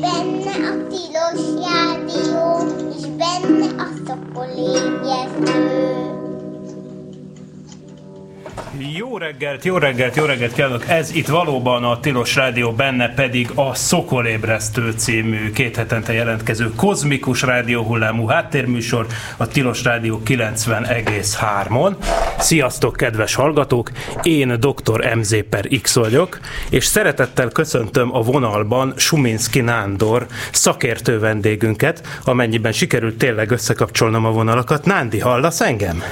benne a tilos rádió, és benne a szokol Jó reggelt, jó reggelt, jó reggelt kívánok! Ez itt valóban a Tilos Rádió, benne pedig a Szokolébresztő című két hetente jelentkező kozmikus rádióhullámú háttérműsor a Tilos Rádió 90,3-on. Sziasztok, kedves hallgatók! Én dr. MZ per X vagyok, és szeretettel köszöntöm a vonalban Suminski Nándor szakértő vendégünket, amennyiben sikerült tényleg összekapcsolnom a vonalakat. Nándi, hallasz engem?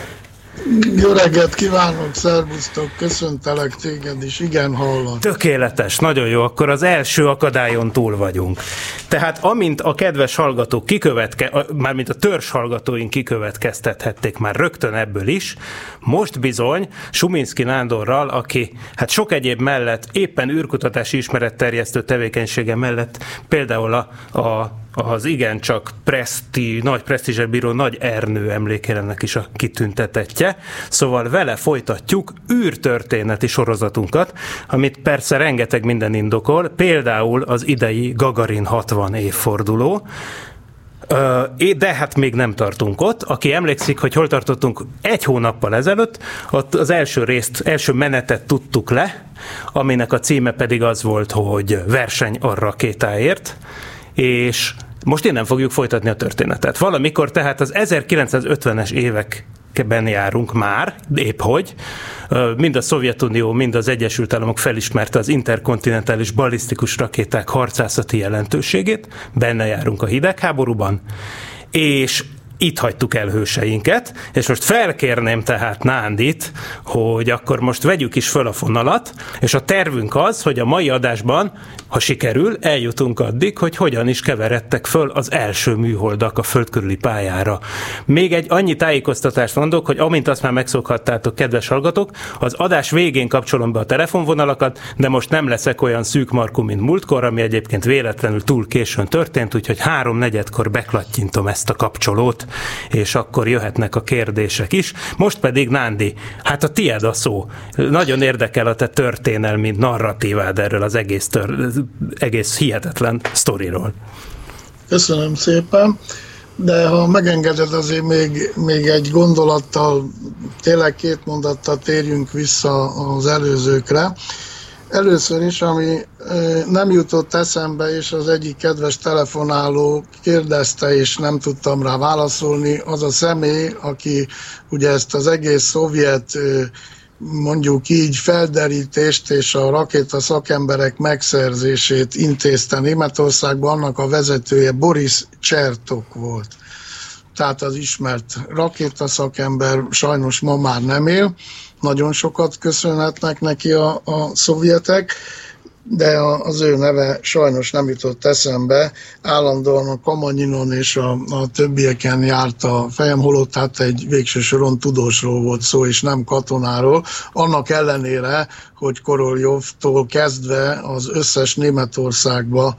Jó reggelt kívánok, szervusztok, köszöntelek téged is, igen, hallom. Tökéletes, nagyon jó, akkor az első akadályon túl vagyunk. Tehát amint a kedves hallgatók kikövetke, mármint a törzs hallgatóink kikövetkeztethették már rögtön ebből is, most bizony Suminski Nándorral, aki hát sok egyéb mellett éppen űrkutatási ismeretterjesztő tevékenysége mellett például a, a az igencsak preszti, nagy presztízsel bíró nagy Ernő emlékelemnek is a kitüntetetje. Szóval vele folytatjuk űrtörténeti sorozatunkat, amit persze rengeteg minden indokol, például az idei Gagarin 60 évforduló, de hát még nem tartunk ott. Aki emlékszik, hogy hol tartottunk egy hónappal ezelőtt, ott az első részt, első menetet tudtuk le, aminek a címe pedig az volt, hogy verseny a rakétáért, és most innen fogjuk folytatni a történetet. Valamikor tehát az 1950-es évek ben járunk már, épp hogy. Mind a Szovjetunió, mind az Egyesült Államok felismerte az interkontinentális balisztikus rakéták harcászati jelentőségét, benne járunk a hidegháborúban, és itt hagytuk el hőseinket, és most felkérném tehát Nándit, hogy akkor most vegyük is föl a fonalat, és a tervünk az, hogy a mai adásban, ha sikerül, eljutunk addig, hogy hogyan is keveredtek föl az első műholdak a föld körüli pályára. Még egy annyi tájékoztatást mondok, hogy amint azt már megszokhattátok, kedves hallgatók, az adás végén kapcsolom be a telefonvonalakat, de most nem leszek olyan szűk markú, mint múltkor, ami egyébként véletlenül túl későn történt, úgyhogy három-negyedkor beklattyintom ezt a kapcsolót és akkor jöhetnek a kérdések is. Most pedig, Nándi, hát a tied a szó. Nagyon érdekel a te történelmi narratívád erről az egész, tör, egész hihetetlen sztoriról. Köszönöm szépen, de ha megengeded azért még, még egy gondolattal, tényleg két mondattal térjünk vissza az előzőkre. Először is, ami nem jutott eszembe, és az egyik kedves telefonáló kérdezte, és nem tudtam rá válaszolni, az a személy, aki ugye ezt az egész szovjet mondjuk így felderítést és a rakéta szakemberek megszerzését intézte Németországban, annak a vezetője Boris Csertok volt. Tehát az ismert rakétaszakember sajnos ma már nem él, nagyon sokat köszönhetnek neki a, a szovjetek, de az ő neve sajnos nem jutott eszembe. Állandóan a Kamanyinon és a, a többieken járt a fejem, holott hát egy végső soron tudósról volt szó, és nem katonáról. Annak ellenére, hogy Koroljovtól kezdve az összes Németországba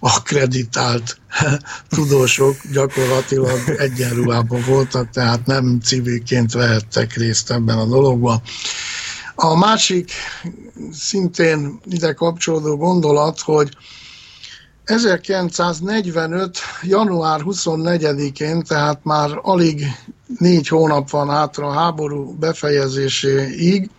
akreditált tudósok gyakorlatilag egyenruhában voltak, tehát nem civilként vehettek részt ebben a dologban. A másik szintén ide kapcsolódó gondolat, hogy 1945. január 24-én, tehát már alig négy hónap van hátra a háború befejezéséig,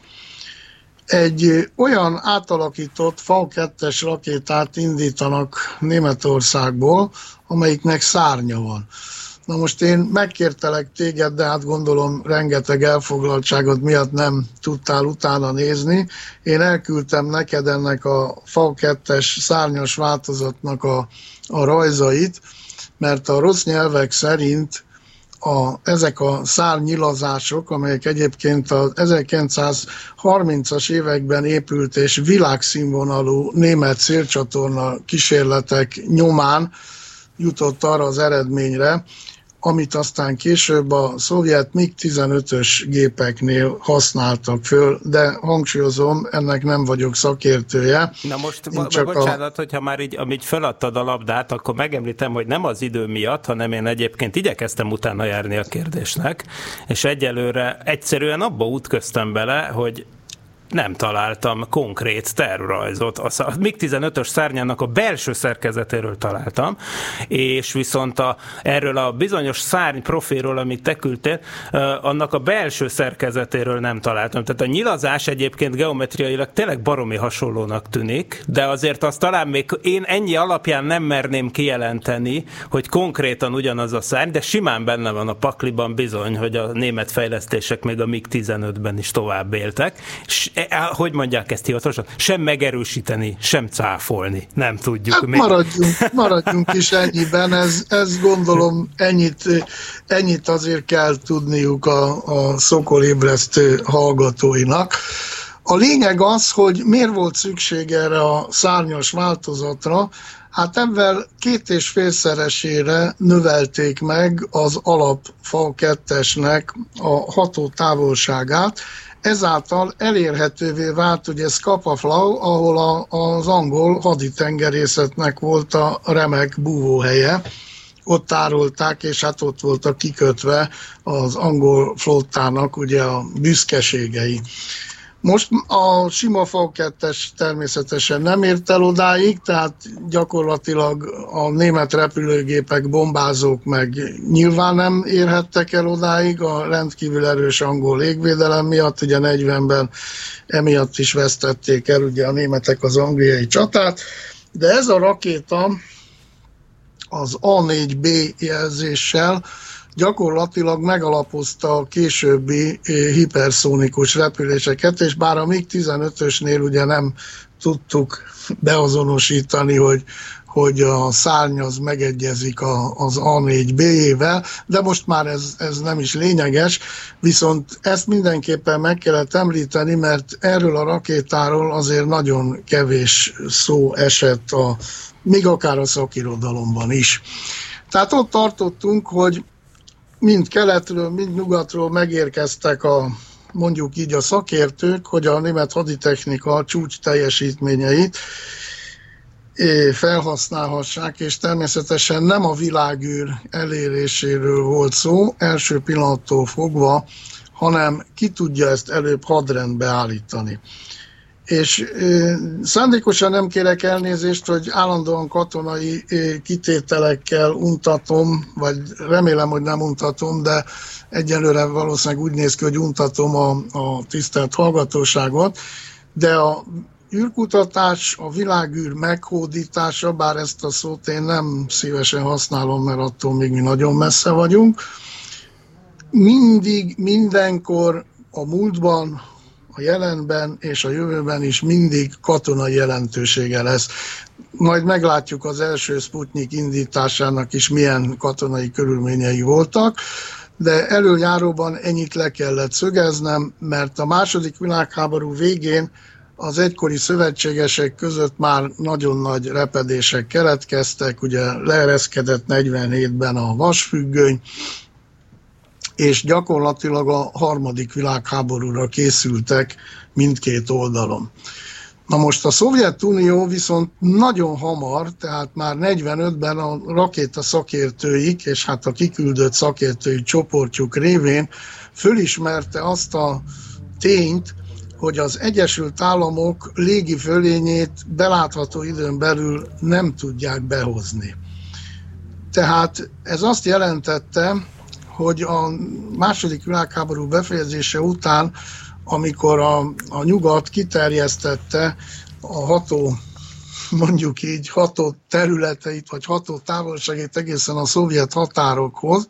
egy olyan átalakított FAU-2-es rakétát indítanak Németországból, amelyiknek szárnya van. Na most én megkértelek téged, de hát gondolom rengeteg elfoglaltságot miatt nem tudtál utána nézni. Én elküldtem neked ennek a FAU-2-es szárnyas változatnak a, a rajzait, mert a rossz nyelvek szerint a, ezek a szárnyilazások, amelyek egyébként az 1930-as években épült és világszínvonalú német szélcsatorna kísérletek nyomán jutott arra az eredményre, amit aztán később a szovjet MiG-15-ös gépeknél használtak föl, de hangsúlyozom, ennek nem vagyok szakértője. Na most, Én csak bocsánat, a... hogyha már így, amit feladtad a labdát, akkor megemlítem, hogy nem az idő miatt, hanem én egyébként igyekeztem utána járni a kérdésnek, és egyelőre egyszerűen abba útköztem bele, hogy nem találtam konkrét tervrajzot. A MiG-15-ös szárnyának a belső szerkezetéről találtam, és viszont a, erről a bizonyos szárny profilról, amit te küldtél, annak a belső szerkezetéről nem találtam. Tehát a nyilazás egyébként geometriailag tényleg baromi hasonlónak tűnik, de azért azt talán még én ennyi alapján nem merném kijelenteni, hogy konkrétan ugyanaz a szárny, de simán benne van a pakliban bizony, hogy a német fejlesztések még a MiG-15-ben is tovább éltek. E, e, hogy mondják ezt hivatalosan? Sem megerősíteni, sem cáfolni. Nem tudjuk. Hát maradjunk, maradjunk is ennyiben. Ez, ez gondolom ennyit, ennyit azért kell tudniuk a, a szokolébresztő hallgatóinak. A lényeg az, hogy miért volt szükség erre a szárnyas változatra, Hát ebben két és félszeresére növelték meg az alap FAL 2-esnek a ható távolságát, ezáltal elérhetővé vált ugye Scapaflau, ahol a, az angol haditengerészetnek volt a remek búvóhelye, ott tárolták, és hát ott voltak kikötve az angol flottának ugye a büszkeségei. Most a sima Fal 2 természetesen nem ért el odáig, tehát gyakorlatilag a német repülőgépek, bombázók meg nyilván nem érhettek el odáig a rendkívül erős angol légvédelem miatt, ugye 40-ben emiatt is vesztették el ugye a németek az angliai csatát, de ez a rakéta az A4B jelzéssel gyakorlatilag megalapozta a későbbi eh, hiperszónikus repüléseket, és bár a MiG-15-ösnél ugye nem tudtuk beazonosítani, hogy, hogy a szárny az megegyezik a, az A4B-jével, de most már ez, ez nem is lényeges, viszont ezt mindenképpen meg kellett említeni, mert erről a rakétáról azért nagyon kevés szó esett, a, még akár a szakirodalomban is. Tehát ott tartottunk, hogy mind keletről, mind nyugatról megérkeztek a mondjuk így a szakértők, hogy a német haditechnika csúcs teljesítményeit felhasználhassák, és természetesen nem a világűr eléréséről volt szó, első pillanattól fogva, hanem ki tudja ezt előbb hadrendbe állítani és szándékosan nem kérek elnézést, hogy állandóan katonai kitételekkel untatom, vagy remélem, hogy nem untatom, de egyelőre valószínűleg úgy néz ki, hogy untatom a, a tisztelt hallgatóságot, de a űrkutatás, a világűr meghódítása, bár ezt a szót én nem szívesen használom, mert attól még mi nagyon messze vagyunk, mindig, mindenkor a múltban, a jelenben és a jövőben is mindig katonai jelentősége lesz. Majd meglátjuk az első Sputnik indításának is milyen katonai körülményei voltak, de előjáróban ennyit le kellett szögeznem, mert a második világháború végén az egykori szövetségesek között már nagyon nagy repedések keletkeztek, ugye leereszkedett 47-ben a vasfüggöny, és gyakorlatilag a harmadik világháborúra készültek mindkét oldalon. Na most a Szovjetunió viszont nagyon hamar, tehát már 45-ben a rakéta szakértőik, és hát a kiküldött szakértői csoportjuk révén fölismerte azt a tényt, hogy az Egyesült Államok légi fölényét belátható időn belül nem tudják behozni. Tehát ez azt jelentette, hogy a második világháború befejezése után, amikor a, a nyugat kiterjesztette a ható mondjuk így ható területeit, vagy ható távolságét egészen a szovjet határokhoz.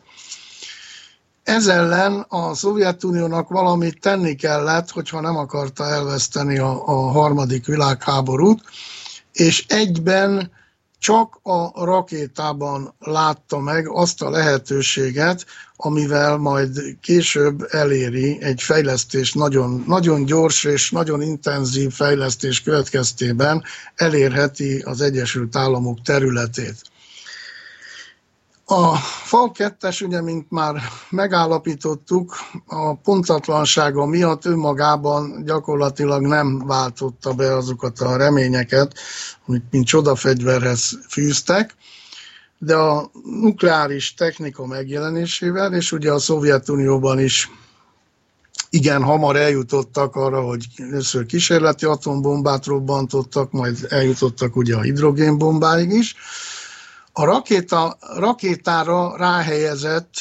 Ez ellen a Szovjetuniónak valamit tenni kellett, hogyha nem akarta elveszteni a, a harmadik világháborút, és egyben csak a rakétában látta meg azt a lehetőséget, amivel majd később eléri egy fejlesztés nagyon, nagyon gyors és nagyon intenzív fejlesztés következtében elérheti az Egyesült Államok területét. A FAL 2 ugye, mint már megállapítottuk, a pontatlansága miatt önmagában gyakorlatilag nem váltotta be azokat a reményeket, amit mint csodafegyverhez fűztek, de a nukleáris technika megjelenésével, és ugye a Szovjetunióban is igen hamar eljutottak arra, hogy először kísérleti atombombát robbantottak, majd eljutottak ugye a hidrogénbombáig is. A rakéta, rakétára ráhelyezett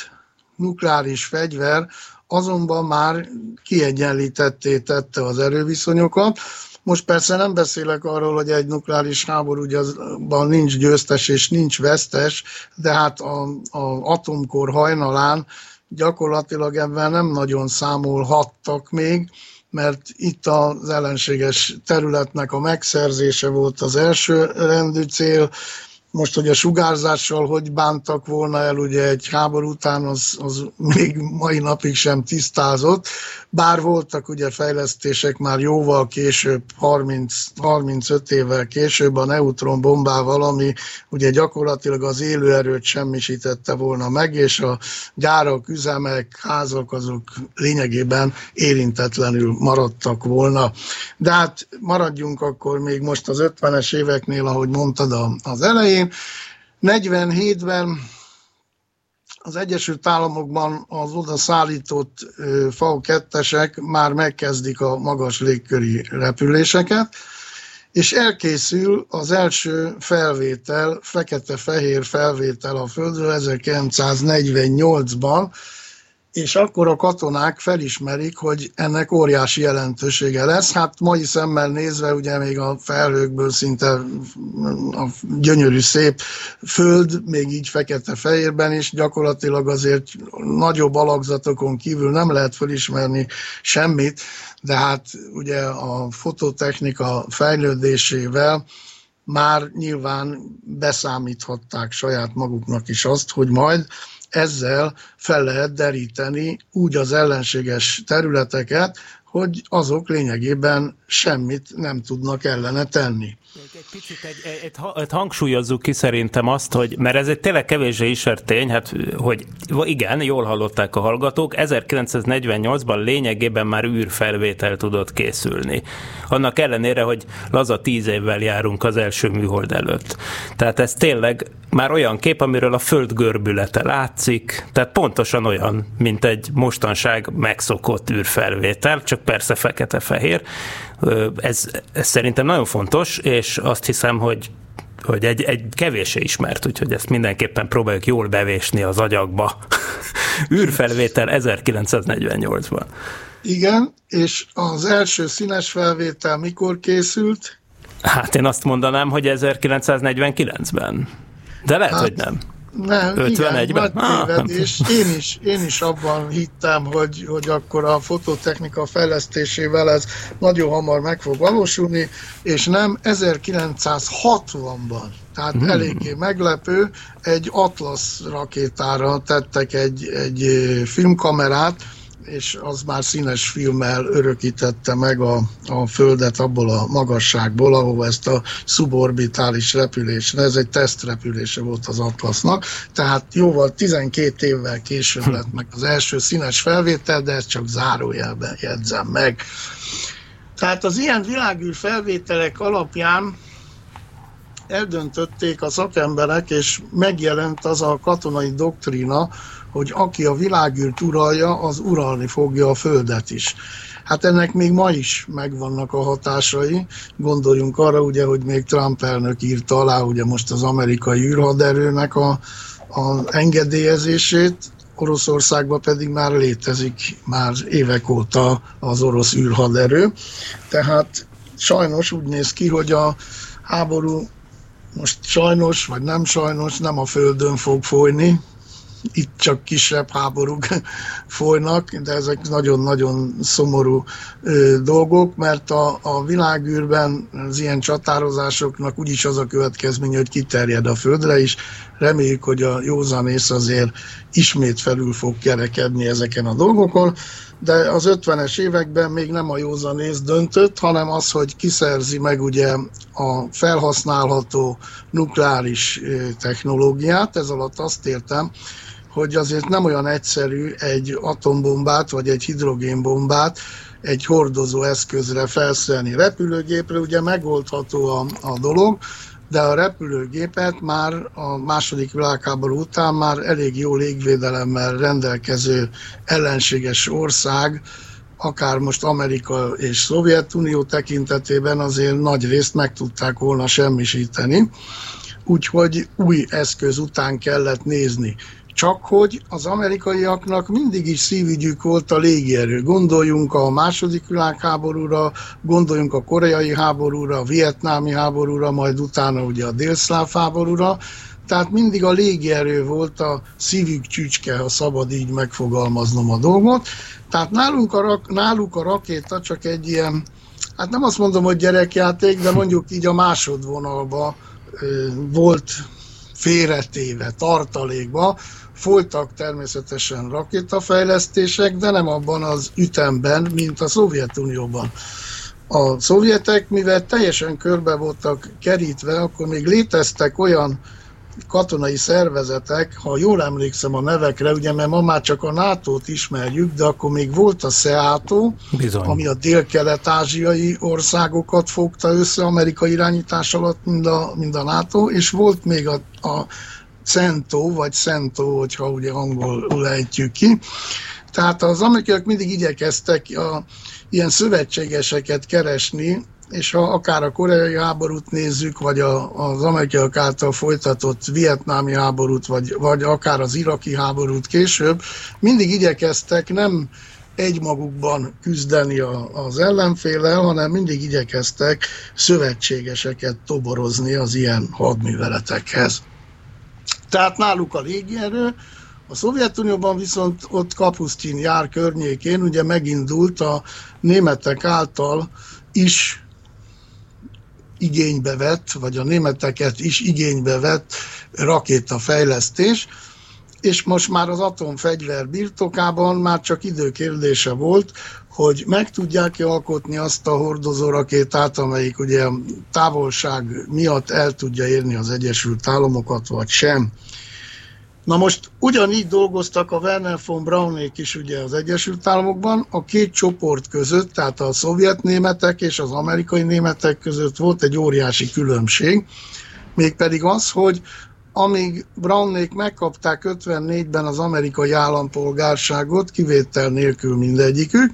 nukleáris fegyver azonban már kiegyenlítetté tette az erőviszonyokat. Most persze nem beszélek arról, hogy egy nukleáris háborúban nincs győztes és nincs vesztes, de hát a, a atomkor hajnalán gyakorlatilag ebben nem nagyon számolhattak még, mert itt az ellenséges területnek a megszerzése volt az első rendű cél, most, hogy a sugárzással hogy bántak volna el ugye egy háború után, az, az még mai napig sem tisztázott, bár voltak ugye fejlesztések már jóval később, 30, 35 évvel később a neutron bombával, ami ugye gyakorlatilag az élőerőt semmisítette volna meg, és a gyárak, üzemek, házak azok lényegében érintetlenül maradtak volna. De hát maradjunk akkor még most az 50-es éveknél, ahogy mondtad az elején, 47-ben az Egyesült Államokban az oda szállított FAU-2-esek már megkezdik a magas légköri repüléseket, és elkészül az első felvétel, fekete-fehér felvétel a Földről 1948-ban, és akkor a katonák felismerik, hogy ennek óriási jelentősége lesz. Hát mai szemmel nézve ugye még a felhőkből szinte a gyönyörű szép föld, még így fekete-fehérben is gyakorlatilag azért nagyobb alakzatokon kívül nem lehet felismerni semmit, de hát ugye a fototechnika fejlődésével már nyilván beszámíthatták saját maguknak is azt, hogy majd ezzel fel lehet deríteni úgy az ellenséges területeket, hogy azok lényegében semmit nem tudnak ellene tenni. Egy picit egy, egy, egy, hangsúlyozzuk ki szerintem azt, hogy, mert ez egy tényleg kevésbé ismert tény, hát, hogy igen, jól hallották a hallgatók, 1948-ban lényegében már űrfelvétel tudott készülni. Annak ellenére, hogy laza tíz évvel járunk az első műhold előtt. Tehát ez tényleg már olyan kép, amiről a föld görbülete látszik, tehát pontosan olyan, mint egy mostanság megszokott űrfelvétel, csak persze fekete-fehér. Ez, ez szerintem nagyon fontos, és azt hiszem, hogy hogy egy, egy kevésé ismert, úgyhogy ezt mindenképpen próbáljuk jól bevésni az agyakba. űrfelvétel 1948-ban. Igen, és az első színes felvétel mikor készült? Hát én azt mondanám, hogy 1949-ben. De lehet, hát, hogy nem. Nem, 51-ben? Ah, és én is, én is abban hittem, hogy, hogy akkor a fototechnika fejlesztésével ez nagyon hamar meg fog valósulni, és nem 1960-ban, tehát hmm. eléggé meglepő, egy Atlas rakétára tettek egy, egy filmkamerát, és az már színes filmmel örökítette meg a, a Földet abból a magasságból, ahova ezt a suborbitális repülés, ez egy tesztrepülése volt az Atlasnak, tehát jóval 12 évvel később lett meg az első színes felvétel, de ezt csak zárójelben jegyzem meg. Tehát az ilyen világűr felvételek alapján eldöntötték a szakemberek, és megjelent az a katonai doktrína, hogy aki a világűrt uralja, az uralni fogja a Földet is. Hát ennek még ma is megvannak a hatásai. Gondoljunk arra, ugye, hogy még Trump elnök írta alá ugye most az amerikai űrhaderőnek a, a engedélyezését, Oroszországban pedig már létezik már évek óta az orosz űrhaderő. Tehát sajnos úgy néz ki, hogy a háború most sajnos, vagy nem sajnos, nem a Földön fog folyni, itt csak kisebb háborúk folynak, de ezek nagyon-nagyon szomorú ö, dolgok, mert a, a világűrben az ilyen csatározásoknak úgyis az a következménye, hogy kiterjed a földre is. Reméljük, hogy a józanész azért ismét felül fog kerekedni ezeken a dolgokon, de az 50-es években még nem a józanész döntött, hanem az, hogy kiszerzi meg ugye a felhasználható nukleáris technológiát. Ez alatt azt értem, hogy azért nem olyan egyszerű egy atombombát vagy egy hidrogénbombát egy hordozó eszközre felszerelni. Repülőgépre ugye megoldható a, a dolog, de a repülőgépet már a második világháború után már elég jó légvédelemmel rendelkező ellenséges ország akár most Amerika és Szovjetunió tekintetében azért nagy részt meg tudták volna semmisíteni. Úgyhogy új eszköz után kellett nézni. Csak hogy az amerikaiaknak mindig is szívügyük volt a légierő. Gondoljunk a második világháborúra, gondoljunk a koreai háborúra, a vietnámi háborúra, majd utána ugye a délszláv háborúra. Tehát mindig a légierő volt a szívük csücske, ha szabad így megfogalmaznom a dolgot. Tehát nálunk a, náluk a rakéta csak egy ilyen, hát nem azt mondom, hogy gyerekjáték, de mondjuk így a másodvonalba volt félretéve, tartalékba. Folytak természetesen rakétafejlesztések, de nem abban az ütemben, mint a Szovjetunióban. A szovjetek, mivel teljesen körbe voltak kerítve, akkor még léteztek olyan katonai szervezetek, ha jól emlékszem a nevekre, ugye mert ma már csak a NATO-t ismerjük, de akkor még volt a SEATO, Bizony. ami a dél-kelet-ázsiai országokat fogta össze amerikai irányítás alatt, mind a, mind a NATO, és volt még a, a CENTO, vagy CENTO, hogyha ugye angolul ejtjük ki. Tehát az amerikaiak mindig igyekeztek a, ilyen szövetségeseket keresni, és ha akár a koreai háborút nézzük, vagy a, az amerikaiak által folytatott vietnámi háborút, vagy, vagy akár az iraki háborút később, mindig igyekeztek nem egymagukban küzdeni a, az ellenfélel, hanem mindig igyekeztek szövetségeseket toborozni az ilyen hadműveletekhez. Tehát náluk a légierő, a Szovjetunióban viszont ott Kapusztin jár környékén ugye megindult a németek által is igénybe vett, vagy a németeket is igénybe vett rakétafejlesztés, és most már az atomfegyver birtokában már csak időkérdése volt, hogy meg tudják-e alkotni azt a hordozó rakétát, amelyik ugye távolság miatt el tudja érni az Egyesült Államokat, vagy sem. Na most ugyanígy dolgoztak a Werner von Braunék is ugye az Egyesült Államokban, a két csoport között, tehát a szovjet németek és az amerikai németek között volt egy óriási különbség, mégpedig az, hogy amíg Brownék megkapták 54-ben az amerikai állampolgárságot, kivétel nélkül mindegyikük,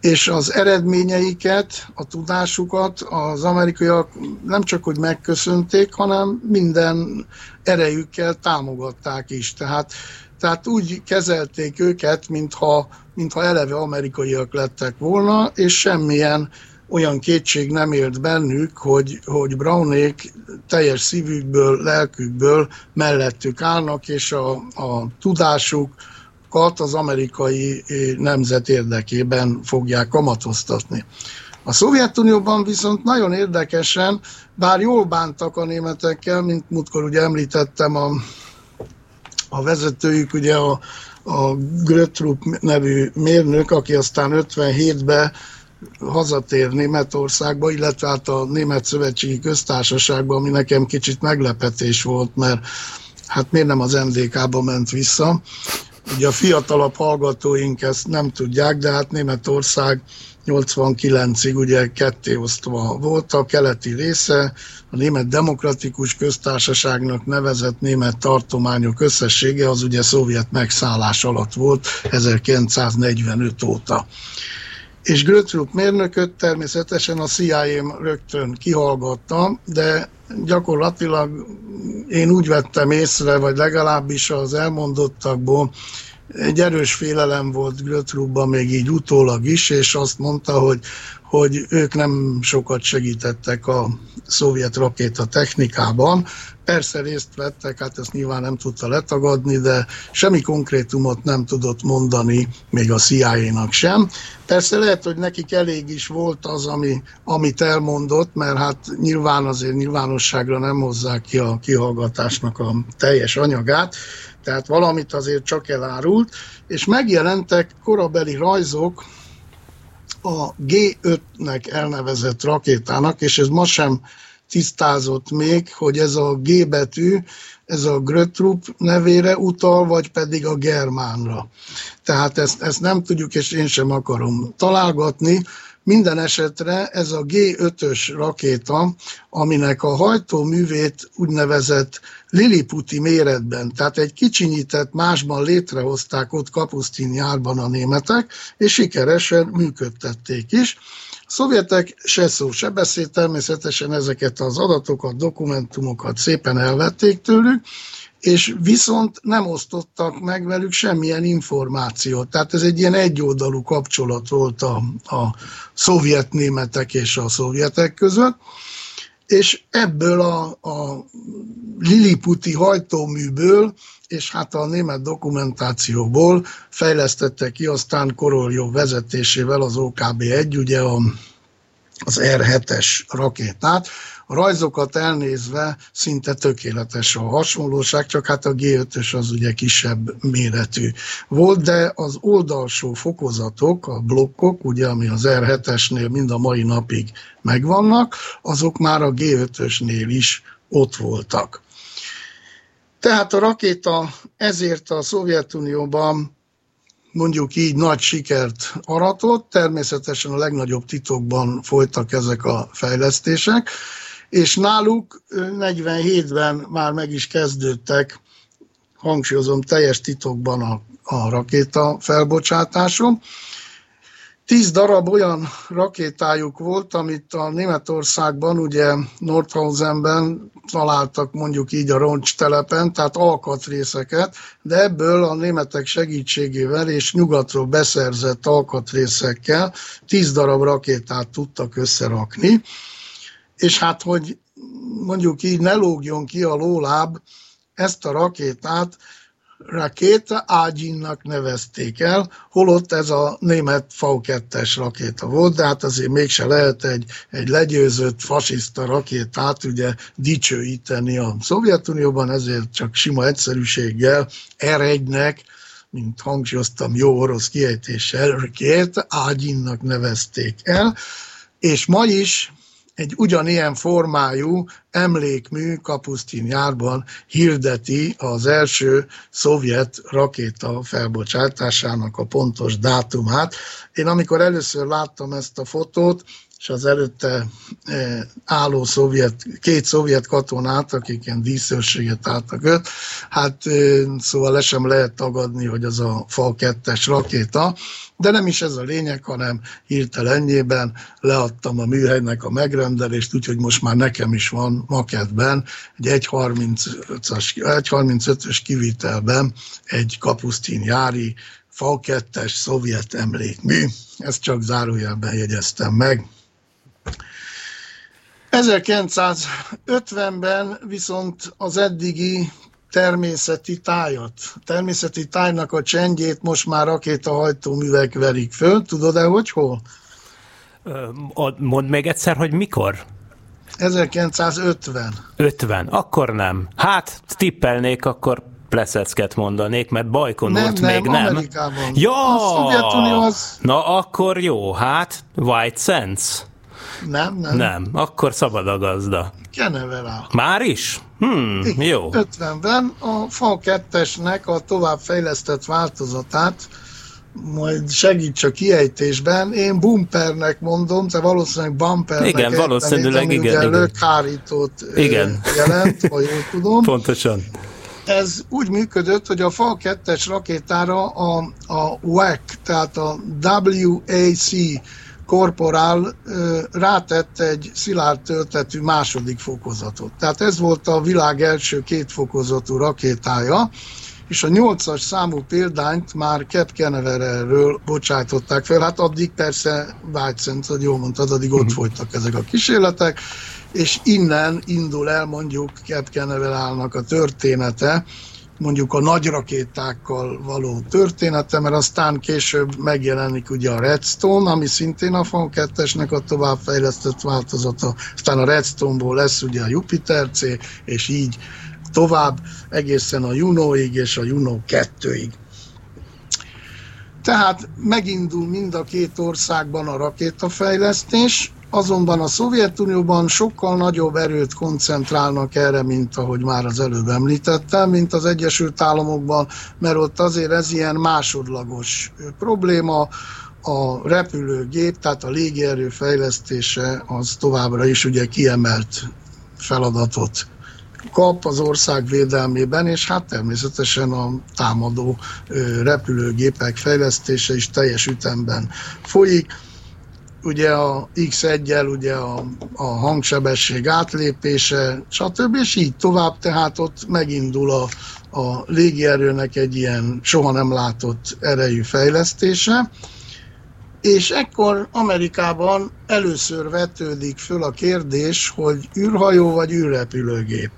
és az eredményeiket, a tudásukat az amerikaiak nem csak hogy megköszönték, hanem minden erejükkel támogatták is. Tehát, tehát úgy kezelték őket, mintha, mintha eleve amerikaiak lettek volna, és semmilyen olyan kétség nem élt bennük, hogy, hogy Brownék teljes szívükből, lelkükből mellettük állnak, és a, a tudásuk, az amerikai eh, nemzet érdekében fogják kamatoztatni. A Szovjetunióban viszont nagyon érdekesen, bár jól bántak a németekkel, mint múltkor ugye említettem a, a vezetőjük, ugye a, a Grötrup nevű mérnök, aki aztán 57-ben hazatér Németországba, illetve hát a Német Szövetségi Köztársaságba, ami nekem kicsit meglepetés volt, mert hát miért nem az NDK-ba ment vissza. Ugye a fiatalabb hallgatóink ezt nem tudják, de hát Németország 89-ig ugye ketté osztva volt a keleti része, a Német Demokratikus Köztársaságnak nevezett német tartományok összessége az ugye szovjet megszállás alatt volt 1945 óta. És Grötrup mérnököt természetesen a cia rögtön kihallgatta, de gyakorlatilag én úgy vettem észre, vagy legalábbis az elmondottakból egy erős félelem volt Grötrubban még így utólag is, és azt mondta, hogy, hogy ők nem sokat segítettek a szovjet rakéta technikában. Persze részt vettek, hát ezt nyilván nem tudta letagadni, de semmi konkrétumot nem tudott mondani, még a CIA-nak sem. Persze lehet, hogy nekik elég is volt az, ami, amit elmondott, mert hát nyilván azért nyilvánosságra nem hozzák ki a kihallgatásnak a teljes anyagát, tehát valamit azért csak elárult, és megjelentek korabeli rajzok a G5-nek elnevezett rakétának, és ez ma sem tisztázott még, hogy ez a G betű, ez a Grötrup nevére utal, vagy pedig a Germánra. Tehát ezt, ezt nem tudjuk, és én sem akarom találgatni. Minden esetre ez a G5-ös rakéta, aminek a hajtóművét úgynevezett Liliputi méretben, tehát egy kicsinyített másban létrehozták ott Kapusztin járban a németek, és sikeresen működtették is. Szovjetek se szó, se beszél, természetesen ezeket az adatokat, dokumentumokat szépen elvették tőlük, és viszont nem osztottak meg velük semmilyen információt. Tehát ez egy ilyen egyoldalú kapcsolat volt a, a szovjet németek és a szovjetek között, és ebből a, a Liliputi hajtóműből, és hát a német dokumentációból fejlesztette ki aztán Koroljov vezetésével az OKB-1, ugye a, az R7-es rakétát, a rajzokat elnézve szinte tökéletes a hasonlóság, csak hát a G5-ös az ugye kisebb méretű volt, de az oldalsó fokozatok, a blokkok, ugye ami az R7-esnél mind a mai napig megvannak, azok már a G5-ösnél is ott voltak. Tehát a rakéta ezért a Szovjetunióban mondjuk így nagy sikert aratott, természetesen a legnagyobb titokban folytak ezek a fejlesztések, és náluk 47-ben már meg is kezdődtek, hangsúlyozom, teljes titokban a, a rakéta felbocsátásom. Tíz darab olyan rakétájuk volt, amit a Németországban, ugye Nordhausenben találtak mondjuk így a roncstelepen, tehát alkatrészeket, de ebből a németek segítségével és nyugatról beszerzett alkatrészekkel tíz darab rakétát tudtak összerakni. És hát, hogy mondjuk így ne lógjon ki a lóláb, ezt a rakétát rakéta Ágyinnak nevezték el, holott ez a német V2-es rakéta volt, de hát azért mégse lehet egy, egy legyőzött fasiszta rakétát ugye dicsőíteni a Szovjetunióban, ezért csak sima egyszerűséggel R1-nek, mint hangsúlyoztam, jó orosz kiejtéssel, rakéta Ágyinnak nevezték el, és ma is egy ugyanilyen formájú emlékmű Kapusztin járban hirdeti az első szovjet rakéta felbocsátásának a pontos dátumát. Én amikor először láttam ezt a fotót, és az előtte e, álló szovjet, két szovjet katonát, akik ilyen díszőrséget álltak öt, hát e, szóval le sem lehet tagadni, hogy az a FA 2-es rakéta, de nem is ez a lényeg, hanem hirtelenjében leadtam a műhelynek a megrendelést, úgyhogy most már nekem is van maketben egy 1.35-ös kivitelben egy kapusztin jári FA 2-es szovjet emlékmű. Ezt csak zárójelben jegyeztem meg. 1950-ben viszont az eddigi természeti tájat, természeti tájnak a csendjét most már rakétahajtóművek verik föl. Tudod-e, hogy hol? Mondd még egyszer, hogy mikor? 1950. 50, akkor nem. Hát, tippelnék, akkor Pleszecket mondanék, mert Bajkonurt nem, még nem. Amerikában. Ja! Az... Na akkor jó, hát White Sense. Nem, nem. Nem, akkor szabad a gazda. Keneverá. Már is? Hmm, jó. 50-ben a FA 2-esnek a továbbfejlesztett változatát majd segíts a kiejtésben. Én bumpernek mondom, te valószínűleg bumpernek Igen, valószínűleg igen. igen. lökhárítót igen. jelent, ha jól tudom. Pontosan. Ez úgy működött, hogy a FA 2-es rakétára a, a WAC, tehát a WAC korporál rátett egy szilárd töltetű második fokozatot. Tehát ez volt a világ első kétfokozatú rakétája, és a nyolcas számú példányt már Cap Canaveralről bocsájtották fel. Hát addig persze, Vágyszent, hogy jól mondtad, addig ott mhm. folytak ezek a kísérletek, és innen indul el mondjuk Cap Canaveralnak a története, mondjuk a nagy rakétákkal való története, mert aztán később megjelenik ugye a Redstone, ami szintén a FON 2-esnek a továbbfejlesztett változata, aztán a Redstone-ból lesz ugye a Jupiter C, és így tovább egészen a Juno-ig és a Juno 2-ig. Tehát megindul mind a két országban a rakétafejlesztés, azonban a Szovjetunióban sokkal nagyobb erőt koncentrálnak erre, mint ahogy már az előbb említettem, mint az Egyesült Államokban, mert ott azért ez ilyen másodlagos probléma, a repülőgép, tehát a légierő fejlesztése az továbbra is ugye kiemelt feladatot kap az ország védelmében, és hát természetesen a támadó repülőgépek fejlesztése is teljes ütemben folyik. Ugye a X1-jel ugye a, a hangsebesség átlépése, stb. és így tovább, tehát ott megindul a, a légierőnek egy ilyen soha nem látott erejű fejlesztése. És ekkor Amerikában először vetődik föl a kérdés, hogy űrhajó vagy űrrepülőgép.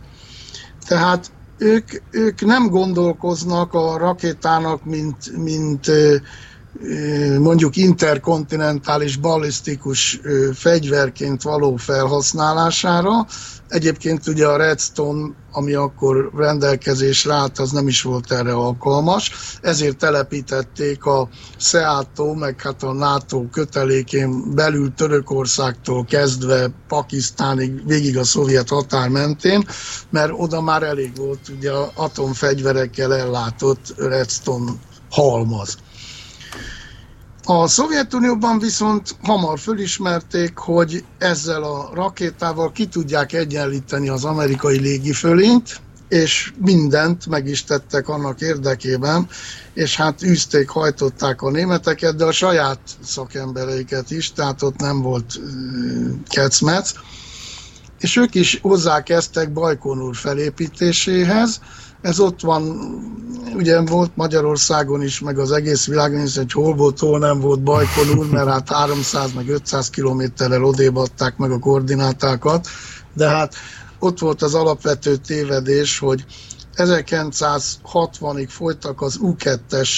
Tehát ők, ők nem gondolkoznak a rakétának, mint, mint mondjuk interkontinentális ballisztikus fegyverként való felhasználására. Egyébként ugye a Redstone, ami akkor rendelkezésre állt, az nem is volt erre alkalmas, ezért telepítették a SEATO, meg hát a NATO kötelékén belül Törökországtól kezdve Pakisztánig, végig a szovjet határ mentén, mert oda már elég volt ugye atomfegyverekkel ellátott Redstone halmaz. A Szovjetunióban viszont hamar fölismerték, hogy ezzel a rakétával ki tudják egyenlíteni az amerikai légifölényt, és mindent meg is tettek annak érdekében, és hát űzték, hajtották a németeket, de a saját szakembereiket is, tehát ott nem volt kecmec, és ők is hozzákezdtek Bajkonur felépítéséhez, ez ott van, ugye volt Magyarországon is, meg az egész világon is, hogy hol volt, hol nem volt Bajkonur, mert hát 300 meg 500 kilométerrel odébb adták meg a koordinátákat, de hát ott volt az alapvető tévedés, hogy 1960-ig folytak az U-2-es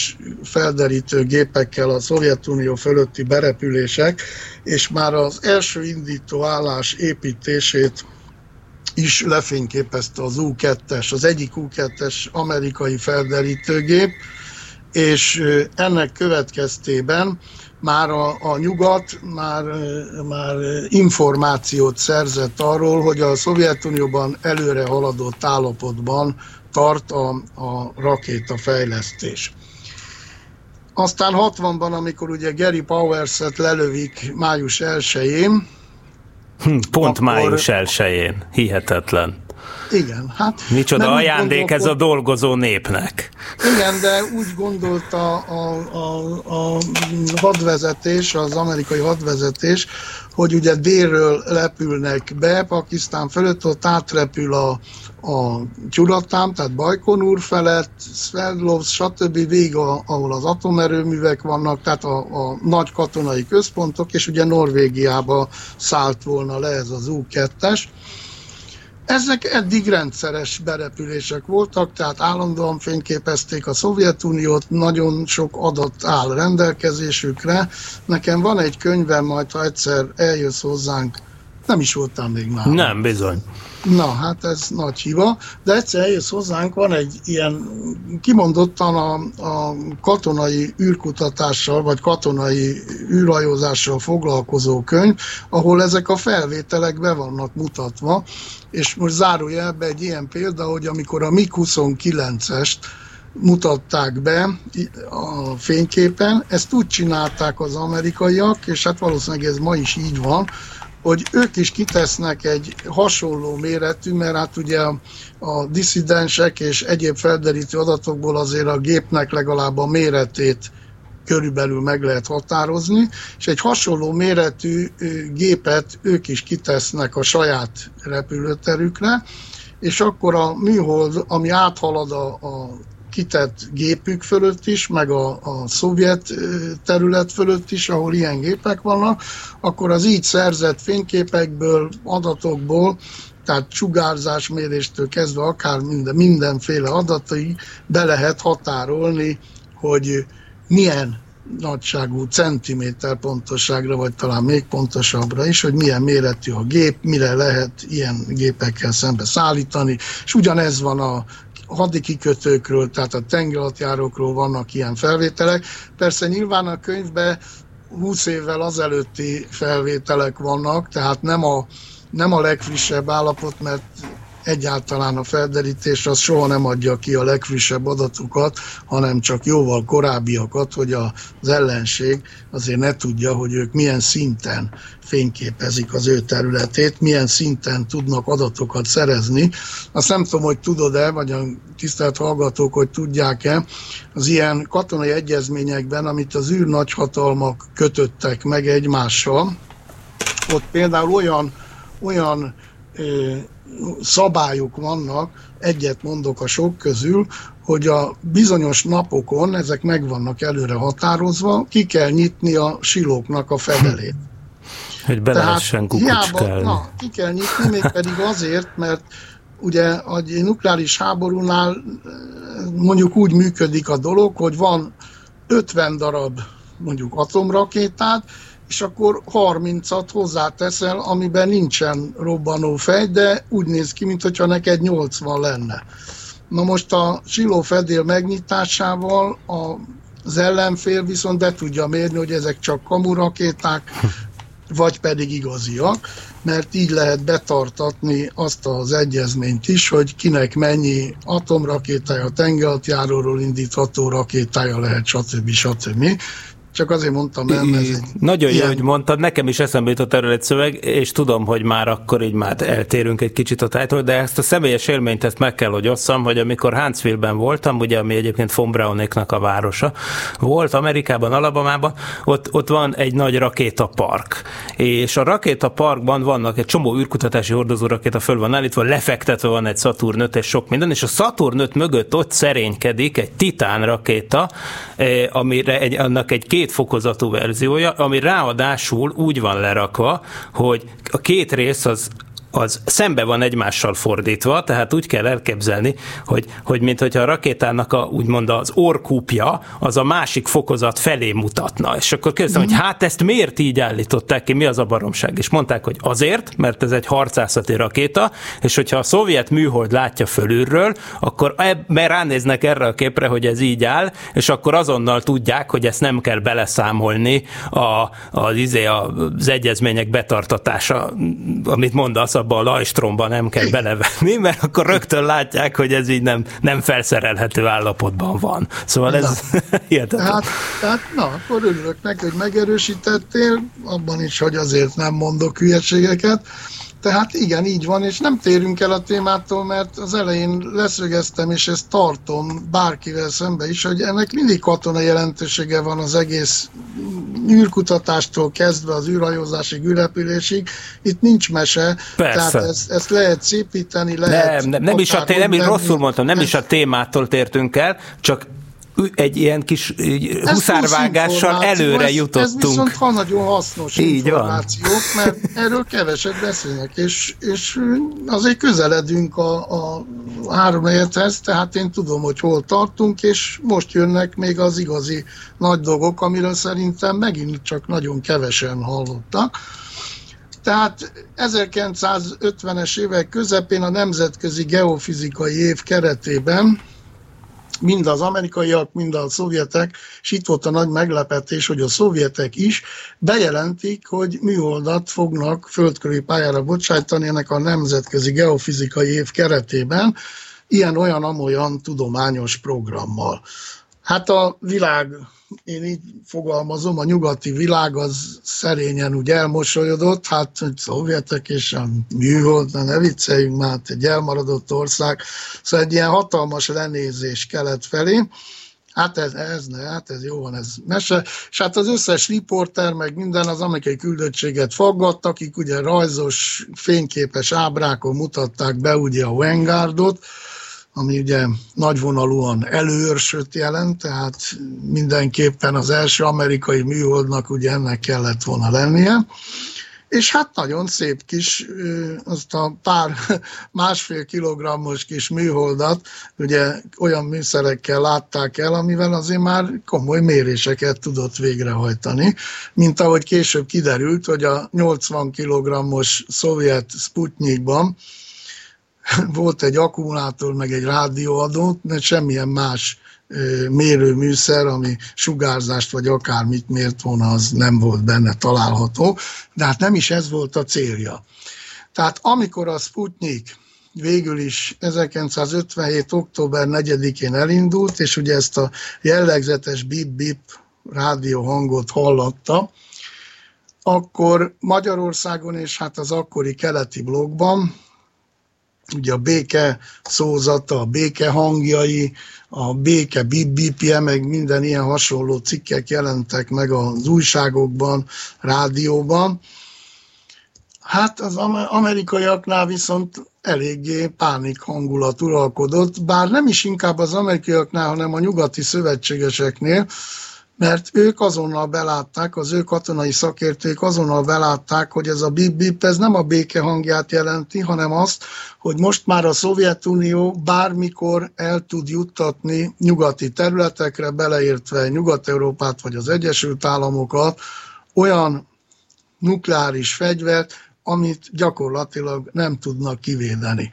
felderítő gépekkel a Szovjetunió fölötti berepülések, és már az első indító állás építését is lefényképezte az U-2-es, az egyik U-2-es amerikai felderítőgép, és ennek következtében már a, a nyugat már, már információt szerzett arról, hogy a Szovjetunióban előre haladott állapotban tart a, a rakétafejlesztés. Aztán 60-ban, amikor ugye Gary Powers-et lelövik május 1-én, Hm, pont akkor... május 1-én. Hihetetlen. Igen, hát... Micsoda ajándék ez a dolgozó népnek. Igen, de úgy gondolta a, a, a hadvezetés, az amerikai hadvezetés, hogy ugye délről lepülnek be, Pakisztán fölött, ott átrepül a, a Tyuratám, tehát Bajkonur felett, Sverdlovsk, stb. végig, ahol az atomerőművek vannak, tehát a, a nagy katonai központok, és ugye Norvégiába szállt volna le ez az U-2-es. Ezek eddig rendszeres berepülések voltak, tehát állandóan fényképezték a Szovjetuniót, nagyon sok adat áll rendelkezésükre. Nekem van egy könyvem, majd ha egyszer eljössz hozzánk, nem is voltam még már. Nem, bizony. Na, hát ez nagy hiba, de egyszer eljössz hozzánk, van egy ilyen kimondottan a, a katonai űrkutatással, vagy katonai űrhajózással foglalkozó könyv, ahol ezek a felvételek be vannak mutatva, és most zárójelbe egy ilyen példa, hogy amikor a MiG-29-est mutatták be a fényképen, ezt úgy csinálták az amerikaiak, és hát valószínűleg ez ma is így van, hogy ők is kitesznek egy hasonló méretű, mert hát ugye a, a diszidensek és egyéb felderítő adatokból azért a gépnek legalább a méretét körülbelül meg lehet határozni, és egy hasonló méretű gépet ők is kitesznek a saját repülőterükre, és akkor a műhold, ami áthalad a, a kitett gépük fölött is, meg a, a szovjet terület fölött is, ahol ilyen gépek vannak, akkor az így szerzett fényképekből, adatokból, tehát sugárzásméréstől kezdve akár minden, mindenféle adatai be lehet határolni, hogy milyen nagyságú centiméter pontosságra, vagy talán még pontosabbra is, hogy milyen méretű a gép, mire lehet ilyen gépekkel szembe szállítani, és ugyanez van a hadikikötőkről, tehát a tengeralattjárókról vannak ilyen felvételek. Persze nyilván a könyvben 20 évvel azelőtti felvételek vannak, tehát nem a, nem a legfrissebb állapot, mert egyáltalán a felderítés az soha nem adja ki a legfrissebb adatokat, hanem csak jóval korábbiakat, hogy az ellenség azért ne tudja, hogy ők milyen szinten fényképezik az ő területét, milyen szinten tudnak adatokat szerezni. Azt nem tudom, hogy tudod-e, vagy a tisztelt hallgatók, hogy tudják-e, az ilyen katonai egyezményekben, amit az űrnagyhatalmak kötöttek meg egymással, ott például olyan, olyan szabályok vannak, egyet mondok a sok közül, hogy a bizonyos napokon, ezek meg vannak előre határozva, ki kell nyitni a silóknak a fedelét. Hogy be lehessen kukucskálni. Na, ki kell nyitni, mégpedig azért, mert ugye egy nukleáris háborúnál mondjuk úgy működik a dolog, hogy van 50 darab mondjuk atomrakétát, és akkor 30-at hozzáteszel, amiben nincsen robbanó fej, de úgy néz ki, mintha neked 80 lenne. Na most a siló fedél megnyitásával a, az ellenfél viszont be tudja mérni, hogy ezek csak kamurakéták, vagy pedig igaziak, mert így lehet betartatni azt az egyezményt is, hogy kinek mennyi atomrakétája, tengeralattjáróról indítható rakétája lehet, stb. stb. Csak azért mondtam el, ez Nagyon ilyen... jó, hogy mondtad, nekem is eszembe jutott erről egy szöveg, és tudom, hogy már akkor így már eltérünk egy kicsit a tájtól, de ezt a személyes élményt ezt meg kell, hogy osszam, hogy amikor Huntsville-ben voltam, ugye, ami egyébként von Braunéknak a városa, volt Amerikában, Alabamában, ott, ott van egy nagy rakétapark, és a rakétaparkban vannak egy csomó űrkutatási hordozó rakéta föl van állítva, lefektetve van egy Saturn 5 és sok minden, és a Saturn 5 mögött ott szerénykedik egy Titán rakéta, eh, amire egy, annak egy két két fokozatú verziója, ami ráadásul úgy van lerakva, hogy a két rész az az szembe van egymással fordítva, tehát úgy kell elképzelni, hogy, hogy mint hogyha a rakétának a, úgymond az orkúpja az a másik fokozat felé mutatna. És akkor kérdeztem, mm. hogy hát ezt miért így állították ki, mi az a baromság? És mondták, hogy azért, mert ez egy harcászati rakéta, és hogyha a szovjet műhold látja fölülről, akkor mert ránéznek erre a képre, hogy ez így áll, és akkor azonnal tudják, hogy ezt nem kell beleszámolni a, az, izé, az egyezmények betartatása, amit mondasz, a abba a lajstromba nem kell belevenni, mert akkor rögtön látják, hogy ez így nem, nem felszerelhető állapotban van. Szóval ez hihetetlen. Tehát, tehát, na, akkor örülök neki, hogy megerősítettél, abban is, hogy azért nem mondok hülyeségeket. Tehát igen, így van, és nem térünk el a témától, mert az elején leszögeztem, és ezt tartom bárkivel szembe is, hogy ennek mindig katona jelentősége van az egész űrkutatástól kezdve az űrhajózásig, űrrepülésig. Itt nincs mese, Persze. tehát ezt, ezt lehet szépíteni, lehet... Nem, nem, nem is a té- nem, rosszul mondtam, nem is a témától tértünk el, csak egy ilyen kis huszárvágással előre ez, jutottunk. Ez viszont van nagyon hasznos Így információk, van. mert erről keveset beszélnek, és, és azért közeledünk a, a három helyethez, tehát én tudom, hogy hol tartunk, és most jönnek még az igazi nagy dolgok, amiről szerintem megint csak nagyon kevesen hallottak. Tehát 1950-es évek közepén a Nemzetközi Geofizikai Év keretében mind az amerikaiak, mind a szovjetek, és itt volt a nagy meglepetés, hogy a szovjetek is bejelentik, hogy műholdat fognak földkörüli pályára bocsájtani ennek a nemzetközi geofizikai év keretében, ilyen-olyan-amolyan tudományos programmal. Hát a világ én így fogalmazom, a nyugati világ az szerényen úgy elmosolyodott, hát hogy szovjetek és a műhold, ne vicceljünk már, hát egy elmaradott ország, szóval egy ilyen hatalmas lenézés kelet felé, Hát ez, ez ne, hát ez jó van, ez mese. És hát az összes riporter, meg minden az amerikai küldöttséget faggadt, akik ugye rajzos, fényképes ábrákon mutatták be ugye a Vanguardot, ami ugye nagyvonalúan előörsöt jelent, tehát mindenképpen az első amerikai műholdnak ugye ennek kellett volna lennie. És hát nagyon szép kis, azt a pár másfél kilogrammos kis műholdat, ugye olyan műszerekkel látták el, amivel azért már komoly méréseket tudott végrehajtani, mint ahogy később kiderült, hogy a 80 kilogrammos szovjet Sputnikban volt egy akkumulátor, meg egy rádióadó, mert semmilyen más mérőműszer, ami sugárzást vagy akármit mért volna, az nem volt benne található, de hát nem is ez volt a célja. Tehát amikor a Sputnik végül is 1957. október 4-én elindult, és ugye ezt a jellegzetes bip-bip rádió hangot hallatta, akkor Magyarországon és hát az akkori keleti blogban, ugye a béke szózata, a béke hangjai, a béke bip meg minden ilyen hasonló cikkek jelentek meg az újságokban, rádióban. Hát az amerikaiaknál viszont eléggé pánik hangulat uralkodott, bár nem is inkább az amerikaiaknál, hanem a nyugati szövetségeseknél, mert ők azonnal belátták, az ő katonai szakértők azonnal belátták, hogy ez a bip-bip, ez nem a béke hangját jelenti, hanem azt, hogy most már a Szovjetunió bármikor el tud juttatni nyugati területekre, beleértve Nyugat-Európát vagy az Egyesült Államokat, olyan nukleáris fegyvert, amit gyakorlatilag nem tudnak kivédeni.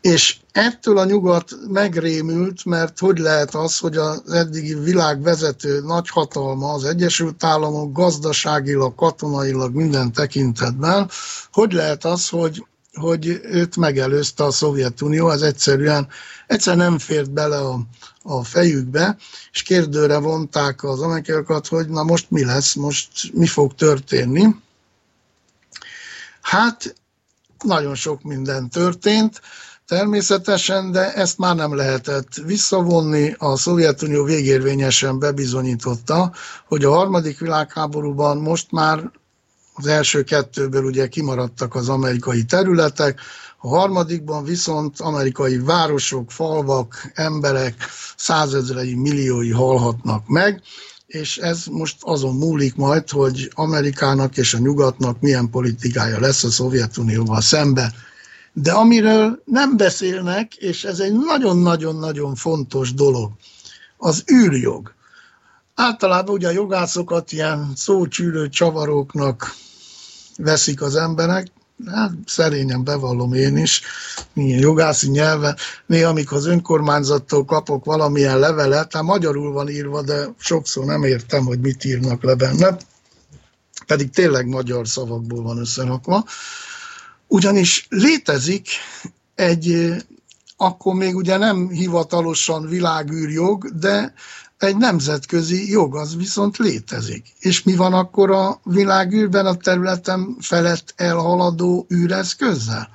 És ettől a nyugat megrémült, mert hogy lehet az, hogy az eddigi világvezető nagyhatalma, az Egyesült Államok gazdaságilag, katonailag minden tekintetben, hogy lehet az, hogy, hogy őt megelőzte a Szovjetunió, ez egyszerűen egyszer nem fért bele a, a fejükbe, és kérdőre vonták az amerikaiakat, hogy na most mi lesz, most mi fog történni. Hát nagyon sok minden történt, természetesen, de ezt már nem lehetett visszavonni. A Szovjetunió végérvényesen bebizonyította, hogy a harmadik világháborúban most már az első kettőből ugye kimaradtak az amerikai területek, a harmadikban viszont amerikai városok, falvak, emberek százezrei, milliói halhatnak meg, és ez most azon múlik majd, hogy Amerikának és a nyugatnak milyen politikája lesz a Szovjetunióval szembe. De amiről nem beszélnek, és ez egy nagyon-nagyon-nagyon fontos dolog, az űrjog. Általában ugye a jogászokat ilyen szócsűrő csavaróknak veszik az emberek, hát szerényen bevallom én is, milyen jogászi nyelven, néha amikor az önkormányzattól kapok valamilyen levelet, hát magyarul van írva, de sokszor nem értem, hogy mit írnak le benne, pedig tényleg magyar szavakból van összerakva. Ugyanis létezik egy, akkor még ugye nem hivatalosan világűrjog, de egy nemzetközi jog az viszont létezik. És mi van akkor a világűrben a területen felett elhaladó űreszközzel?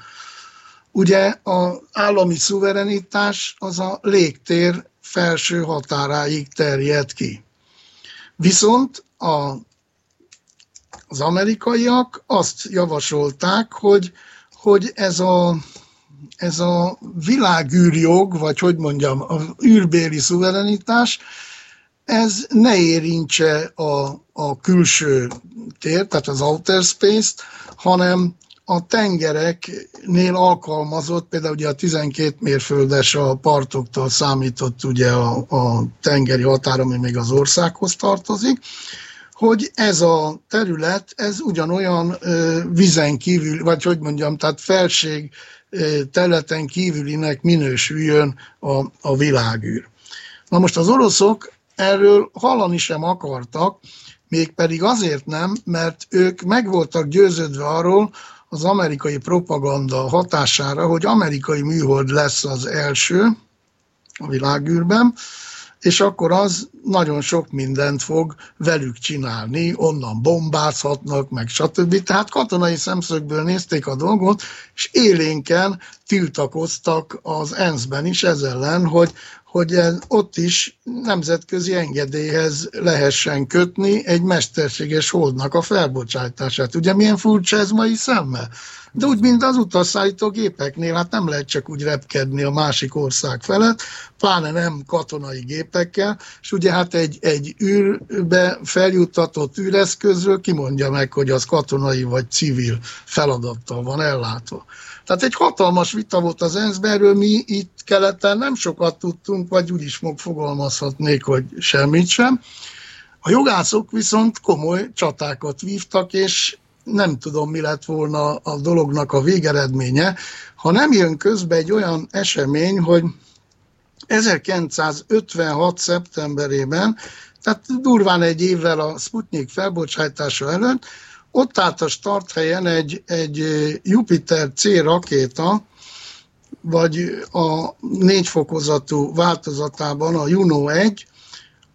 Ugye az állami szuverenitás az a légtér felső határáig terjed ki. Viszont a, az amerikaiak azt javasolták, hogy, hogy ez a ez a világűrjog, vagy hogy mondjam, a űrbéli szuverenitás, ez ne érintse a, a külső tér, tehát az outer space-t, hanem a tengereknél alkalmazott, például ugye a 12 mérföldes a partoktól számított ugye a, a tengeri határ, ami még az országhoz tartozik, hogy ez a terület, ez ugyanolyan ö, vizen kívül, vagy hogy mondjam, tehát felség ö, területen kívülinek minősüljön a, a világűr. Na most az oroszok erről hallani sem akartak, mégpedig azért nem, mert ők meg voltak győződve arról, az amerikai propaganda hatására, hogy amerikai műhold lesz az első a világűrben, és akkor az nagyon sok mindent fog velük csinálni, onnan bombázhatnak, meg stb. Tehát katonai szemszögből nézték a dolgot, és élénken tiltakoztak az ENSZ-ben is ez ellen, hogy hogy ott is nemzetközi engedélyhez lehessen kötni egy mesterséges holdnak a felbocsátását. Ugye milyen furcsa ez mai szemmel? De úgy, mint az utasszállító gépeknél, hát nem lehet csak úgy repkedni a másik ország felett, pláne nem katonai gépekkel, és ugye hát egy, egy űrbe feljuttatott űreszközről kimondja meg, hogy az katonai vagy civil feladattal van ellátva. Tehát egy hatalmas vita volt az ensz erről mi itt keleten nem sokat tudtunk, vagy úgy is fogalmazhatnék, hogy semmit sem. A jogászok viszont komoly csatákat vívtak, és nem tudom, mi lett volna a dolognak a végeredménye, ha nem jön közbe egy olyan esemény, hogy 1956. szeptemberében, tehát durván egy évvel a Sputnik felbocsátása előtt, ott állt a starthelyen egy, egy Jupiter C rakéta, vagy a négy fokozatú változatában a Juno 1,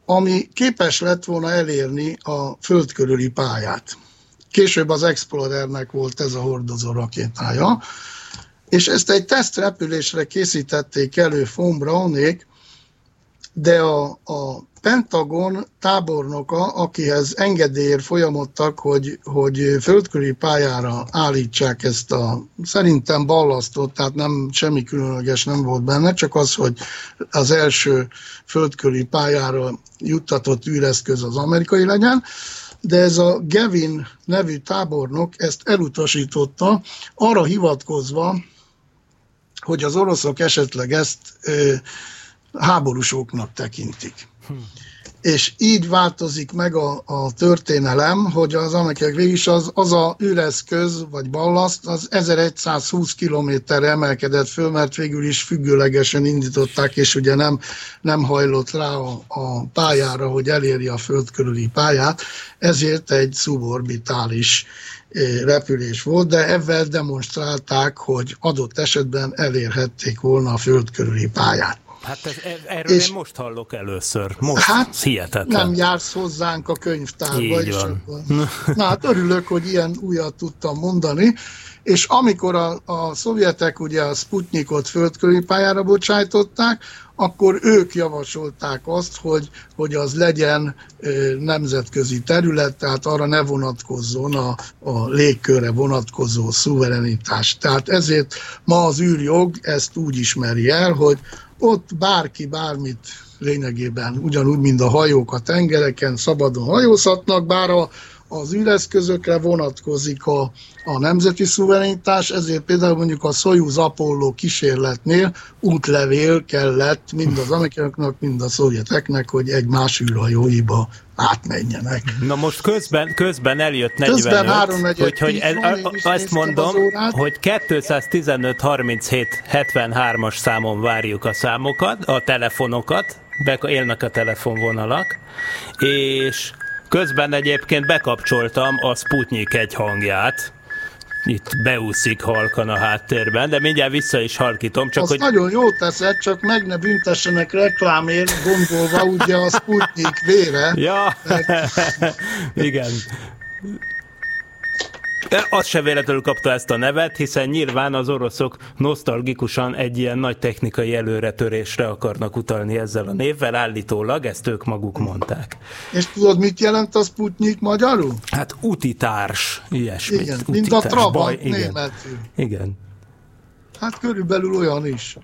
ami képes lett volna elérni a föld körüli pályát. Később az Explorernek volt ez a hordozó rakétája, és ezt egy tesztrepülésre készítették elő von Braunék, de a, a Pentagon tábornoka, akihez engedélyért folyamodtak, hogy, hogy földköri pályára állítsák ezt a szerintem ballasztot, tehát nem semmi különleges nem volt benne, csak az, hogy az első földköri pályára juttatott űreszköz az amerikai legyen, de ez a Gavin nevű tábornok ezt elutasította, arra hivatkozva, hogy az oroszok esetleg ezt ö, háborúsoknak tekintik. És így változik meg a, a történelem, hogy az amerikai végig az, az a üreszköz, vagy ballaszt, az 1120 kilométerre emelkedett föl, mert végül is függőlegesen indították, és ugye nem, nem hajlott rá a, a pályára, hogy elérje a föld körüli pályát, ezért egy suborbitális eh, repülés volt, de ezzel demonstrálták, hogy adott esetben elérhették volna a föld körüli pályát. Hát ez, erről és én most hallok először. Most hát hihetetlen. nem jársz hozzánk a könyvtárba. Így van. Na hát örülök, hogy ilyen újat tudtam mondani. És amikor a, a szovjetek ugye a Sputnikot földköri pályára bocsájtották, akkor ők javasolták azt, hogy, hogy az legyen nemzetközi terület, tehát arra ne vonatkozzon a, a légkörre vonatkozó szuverenitás. Tehát ezért ma az űrjog ezt úgy ismeri el, hogy ott bárki bármit lényegében ugyanúgy, mint a hajók a tengereken szabadon hajózhatnak, bár a, az üleszközökre vonatkozik a, a nemzeti szuverenitás, ezért például mondjuk a Soyuz Apollo kísérletnél útlevél kellett mind az amerikaiaknak, mind a szovjeteknek, hogy egy más űrhajóiba átmenjenek. Na most közben, közben eljött 45, közben hogy, hogy ez, a, azt mondom, hogy 215 37 73-as számon várjuk a számokat, a telefonokat, be, élnek a telefonvonalak, és közben egyébként bekapcsoltam a Sputnik egy hangját, itt beúszik halkan a háttérben, de mindjárt vissza is halkítom. Csak Azt hogy... nagyon jó teszed, csak meg ne büntessenek reklámért, gondolva ugye a Sputnik vére. Ja, igen. Az se véletlenül kapta ezt a nevet, hiszen nyilván az oroszok nosztalgikusan egy ilyen nagy technikai előretörésre akarnak utalni ezzel a névvel, állítólag ezt ők maguk mondták. És tudod, mit jelent a Sputnik magyarul? Hát utitárs, ilyesmi. Igen, mint a Trabant németül. Igen. Hát körülbelül olyan is.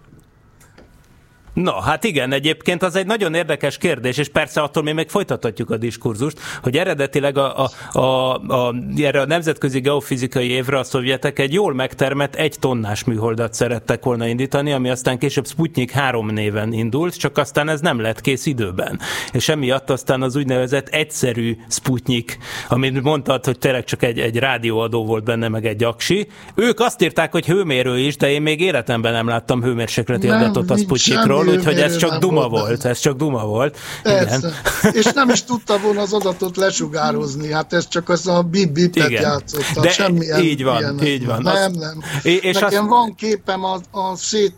Na, hát igen, egyébként az egy nagyon érdekes kérdés, és persze attól mi még folytathatjuk a diskurzust, hogy eredetileg a, a, a, a, erre a nemzetközi geofizikai évre a szovjetek egy jól megtermett egy tonnás műholdat szerettek volna indítani, ami aztán később Sputnik 3 néven indult, csak aztán ez nem lett kész időben. És emiatt aztán az úgynevezett egyszerű Sputnik, amit mondtad, hogy tényleg csak egy, egy rádióadó volt benne, meg egy aksi, ők azt írták, hogy hőmérő is, de én még életemben nem láttam hőmérsékleti adatot a Sputnikról, arról, úgyhogy ez csak duma volt, volt, ez csak duma volt. Igen. És nem is tudta volna az adatot lesugározni, hát ez csak az a bip-bipet játszott. De semmilyen, így van, ilyen, így van. Nem, nem. És Nekem azt... van képem a, a, szét,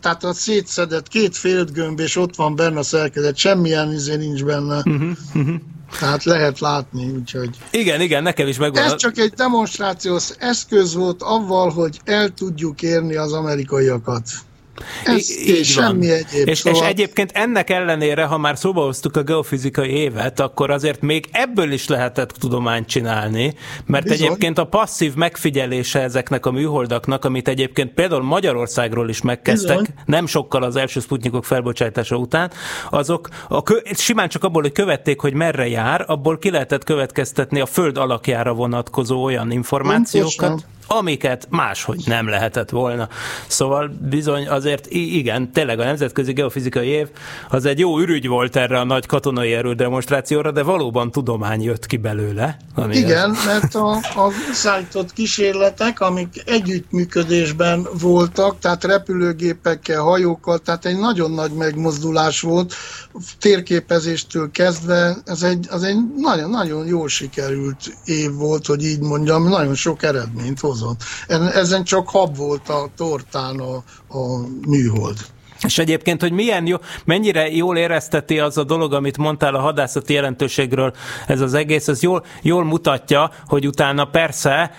tehát a szétszedett két félgömb, és ott van benne a szerkezet, semmilyen izé nincs benne. Uh-huh, uh-huh. Tehát lehet látni, úgyhogy... Igen, igen, nekem is megvan. Ez csak egy demonstrációs eszköz volt avval, hogy el tudjuk érni az amerikaiakat. Ez így semmi van. egyéb. És, szóval... és egyébként ennek ellenére, ha már szóba hoztuk a geofizikai évet, akkor azért még ebből is lehetett tudományt csinálni, mert Bizony. egyébként a passzív megfigyelése ezeknek a műholdaknak, amit egyébként például Magyarországról is megkezdtek, Bizony. nem sokkal az első Sputnikok felbocsátása után, azok a kö, simán csak abból, hogy követték, hogy merre jár, abból ki lehetett következtetni a föld alakjára vonatkozó olyan információkat, Pontosan amiket máshogy nem lehetett volna. Szóval bizony azért igen, tényleg a Nemzetközi Geofizikai Év az egy jó ürügy volt erre a nagy katonai erődemonstrációra, de valóban tudomány jött ki belőle. Igen, ez... mert a, a szállított kísérletek, amik együttműködésben voltak, tehát repülőgépekkel, hajókkal, tehát egy nagyon nagy megmozdulás volt, térképezéstől kezdve, ez egy, az egy nagyon, nagyon jól sikerült év volt, hogy így mondjam, nagyon sok eredményt hozott. Ezen csak hab volt a tortán a, a műhold. És egyébként, hogy milyen jó, mennyire jól érezteti az a dolog, amit mondtál a hadászati jelentőségről, ez az egész, ez jól, jól mutatja, hogy utána persze,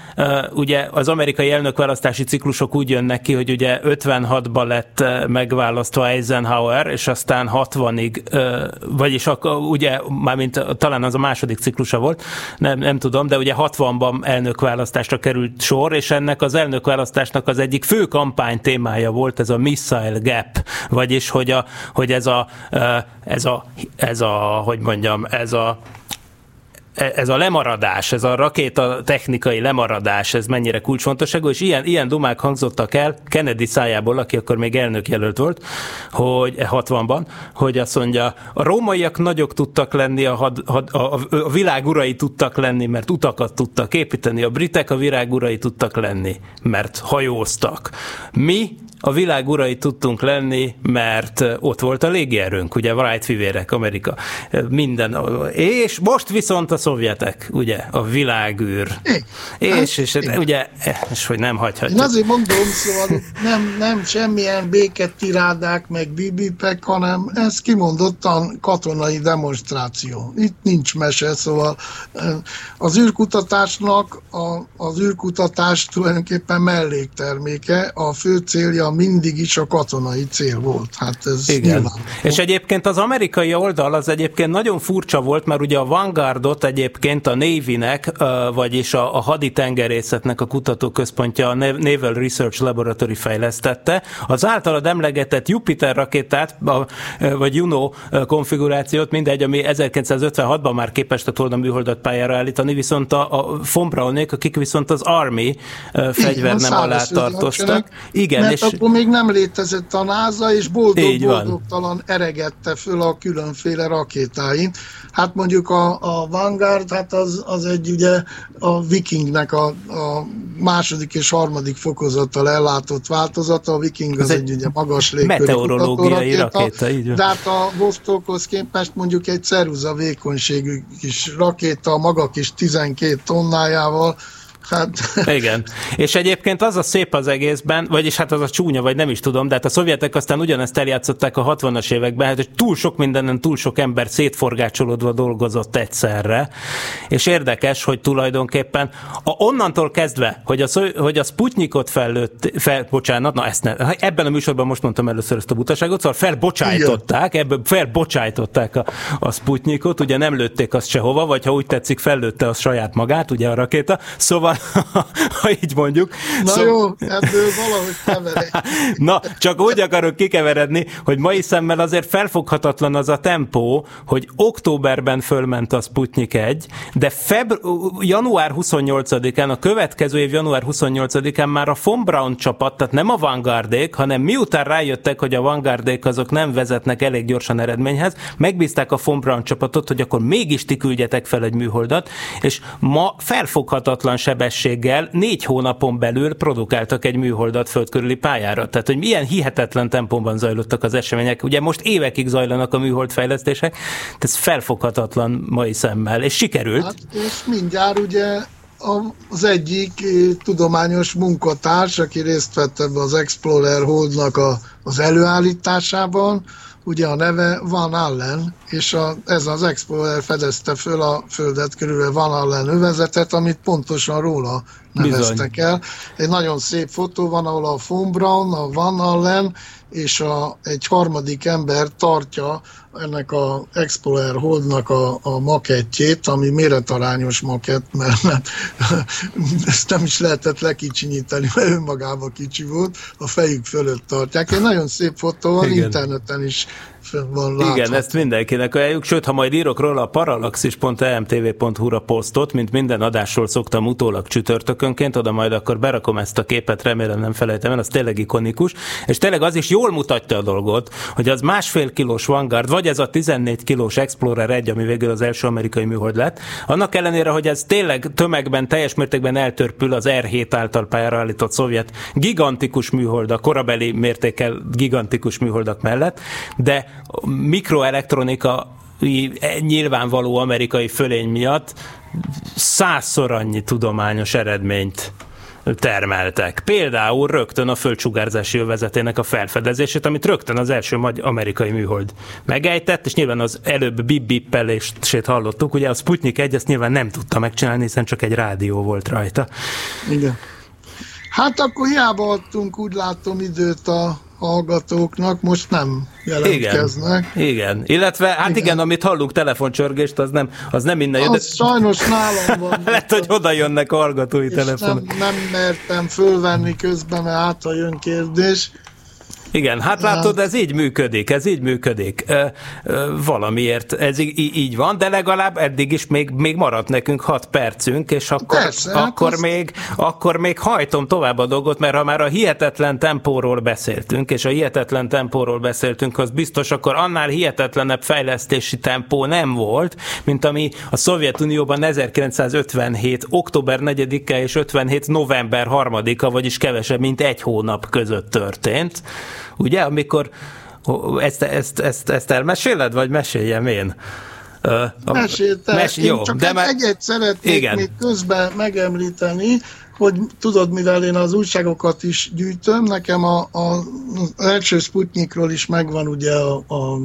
ugye az amerikai elnökválasztási ciklusok úgy jönnek ki, hogy ugye 56-ban lett megválasztva Eisenhower, és aztán 60-ig, vagyis akkor ugye, mármint talán az a második ciklusa volt, nem, nem tudom, de ugye 60-ban elnökválasztásra került sor, és ennek az elnökválasztásnak az egyik fő kampány témája volt ez a Missile Gap, vagyis hogy, a, hogy ez, a, ez, a, ez a, hogy mondjam, ez a ez a lemaradás, ez a rakéta technikai lemaradás, ez mennyire kulcsfontosságú, és ilyen, ilyen dumák hangzottak el Kennedy szájából, aki akkor még elnök jelölt volt, hogy 60-ban, hogy azt mondja, a rómaiak nagyok tudtak lenni, a, had, had, a, a világ urai tudtak lenni, mert utakat tudtak építeni, a britek a világ urai tudtak lenni, mert hajóztak. Mi a világ urai tudtunk lenni, mert ott volt a légierőnk, ugye Wright fivérek, Amerika, minden. És most viszont a szovjetek, ugye, a világűr. És, és, és ugye, és hogy nem hagyhatjuk. Én azért mondom, szóval nem, nem semmilyen béketirádák, meg bibipek, hanem ez kimondottan katonai demonstráció. Itt nincs mese, szóval az űrkutatásnak a, az űrkutatás tulajdonképpen mellékterméke, a fő célja mindig is a katonai cél volt. Hát ez Igen. Nyilván. És egyébként az amerikai oldal az egyébként nagyon furcsa volt, mert ugye a Vanguardot egyébként a Navy-nek, vagyis a, a haditengerészetnek a kutatóközpontja, a Naval Research Laboratory fejlesztette. Az általad emlegetett Jupiter rakétát, vagy Juno konfigurációt, mindegy, ami 1956-ban már képes lett volna műholdat pályára állítani, viszont a, a von Braunék, akik viszont az Army fegyver nem alá tartoztak. Igen, és... akkor még nem létezett a NASA, és boldog-boldogtalan eregette föl a különféle rakétáin. Hát mondjuk a, a Vanguard, hát az, az egy ugye a Vikingnek a, a második és harmadik fokozattal ellátott változata. A Viking az Ez egy, egy ugye magas légkörű meteorológiai rakéta, rakéta így de hát a Vostokhoz képest mondjuk egy ceruza vékonységű kis rakéta, maga kis 12 tonnájával, Hát. Igen. És egyébként az a szép az egészben, vagyis hát az a csúnya, vagy nem is tudom, de hát a szovjetek aztán ugyanezt eljátszották a 60-as években, hát hogy túl sok mindenen, túl sok ember szétforgácsolódva dolgozott egyszerre, és érdekes, hogy tulajdonképpen a, onnantól kezdve, hogy a, hogy a Sputnikot fellőtt, fel, bocsánat, na ezt ne, ebben a műsorban most mondtam először ezt a butaságot, szóval felbocsájtották, ebből felbocsájtották a, a Sputnikot, ugye nem lőtték azt sehova, vagy ha úgy tetszik, fellőtte az saját magát, ugye a rakéta, szóval ha így mondjuk. Na szó... jó, ebből valahogy keverek. Na, csak úgy akarok kikeveredni, hogy mai szemmel azért felfoghatatlan az a tempó, hogy októberben fölment a Sputnik 1, de febru- január 28-án, a következő év január 28-án már a von Braun csapat, tehát nem a Vanguardék, hanem miután rájöttek, hogy a Vanguardék azok nem vezetnek elég gyorsan eredményhez, megbízták a von Braun csapatot, hogy akkor mégis ti küldjetek fel egy műholdat, és ma felfoghatatlan sebe sebességgel négy hónapon belül produkáltak egy műholdat földkörüli pályára. Tehát, hogy milyen hihetetlen tempóban zajlottak az események. Ugye most évekig zajlanak a műholdfejlesztések, tehát ez felfoghatatlan mai szemmel, és sikerült. Hát, és mindjárt ugye az egyik eh, tudományos munkatárs, aki részt vett ebbe az Explorer Holdnak a, az előállításában, ugye a neve Van Allen, és a, ez az Explorer fedezte föl a Földet körülbelül Van Allen övezetet, amit pontosan róla neveztek Bizony. el. Egy nagyon szép fotó van, ahol a Von Braun, a Van Allen és a, egy harmadik ember tartja ennek a Explorer Holdnak a, a makettjét, ami méretarányos makett, mert, mert ezt nem is lehetett lekicsinyíteni, mert önmagában kicsi volt, a fejük fölött tartják. Egy nagyon szép fotó van, Igen. interneten is látható. Igen, ezt mindenkinek ajánljuk, sőt, ha majd írok róla a paralaxis.emtv.hu-ra posztot, mint minden adásról szoktam utólag csütörtökönként, oda majd akkor berakom ezt a képet, remélem nem felejtem el, az tényleg ikonikus, és tényleg az is jól mutatja a dolgot, hogy az másfél kilós Vanguard, vagy ez a 14 kilós Explorer 1, ami végül az első amerikai műhold lett, annak ellenére, hogy ez tényleg tömegben, teljes mértékben eltörpül az R7 által pályára állított szovjet gigantikus műhold, a korabeli mértékkel gigantikus műholdak mellett, de mikroelektronika nyilvánvaló amerikai fölény miatt százszor annyi tudományos eredményt termeltek. Például rögtön a földsugárzási övezetének a felfedezését, amit rögtön az első magyar amerikai műhold megejtett, és nyilván az előbb bip-bippelését hallottuk, ugye a Sputnik 1 ezt nyilván nem tudta megcsinálni, hiszen csak egy rádió volt rajta. Igen. Hát akkor hiába adtunk, úgy látom, időt a hallgatóknak, most nem jelentkeznek. Igen, igen. illetve hát igen. igen, amit hallunk telefoncsörgést, az nem, az nem innen jön. Az de... sajnos nálam van. Lehet, hogy oda jönnek hallgatói telefonok. Nem, nem mertem fölvenni közben, mert hát, ha jön kérdés. Igen, hát látod, ez így működik, ez így működik. Valamiért ez így, így van, de legalább eddig is még, még maradt nekünk hat percünk, és akkor, Persze, hát akkor, hát még, akkor még hajtom tovább a dolgot, mert ha már a hihetetlen tempóról beszéltünk, és a hihetetlen tempóról beszéltünk, az biztos akkor annál hihetetlenebb fejlesztési tempó nem volt, mint ami a Szovjetunióban 1957. október 4-e és 57. november 3-a, vagyis kevesebb, mint egy hónap között történt ugye, amikor ezt, ezt, ezt, ezt elmeséled, vagy meséljem én? Meséltem, Mes- jó, csak de már... egyet szeretnék igen. még közben megemlíteni, hogy tudod, mivel én az újságokat is gyűjtöm, nekem a, a, az első Sputnikról is megvan ugye a, a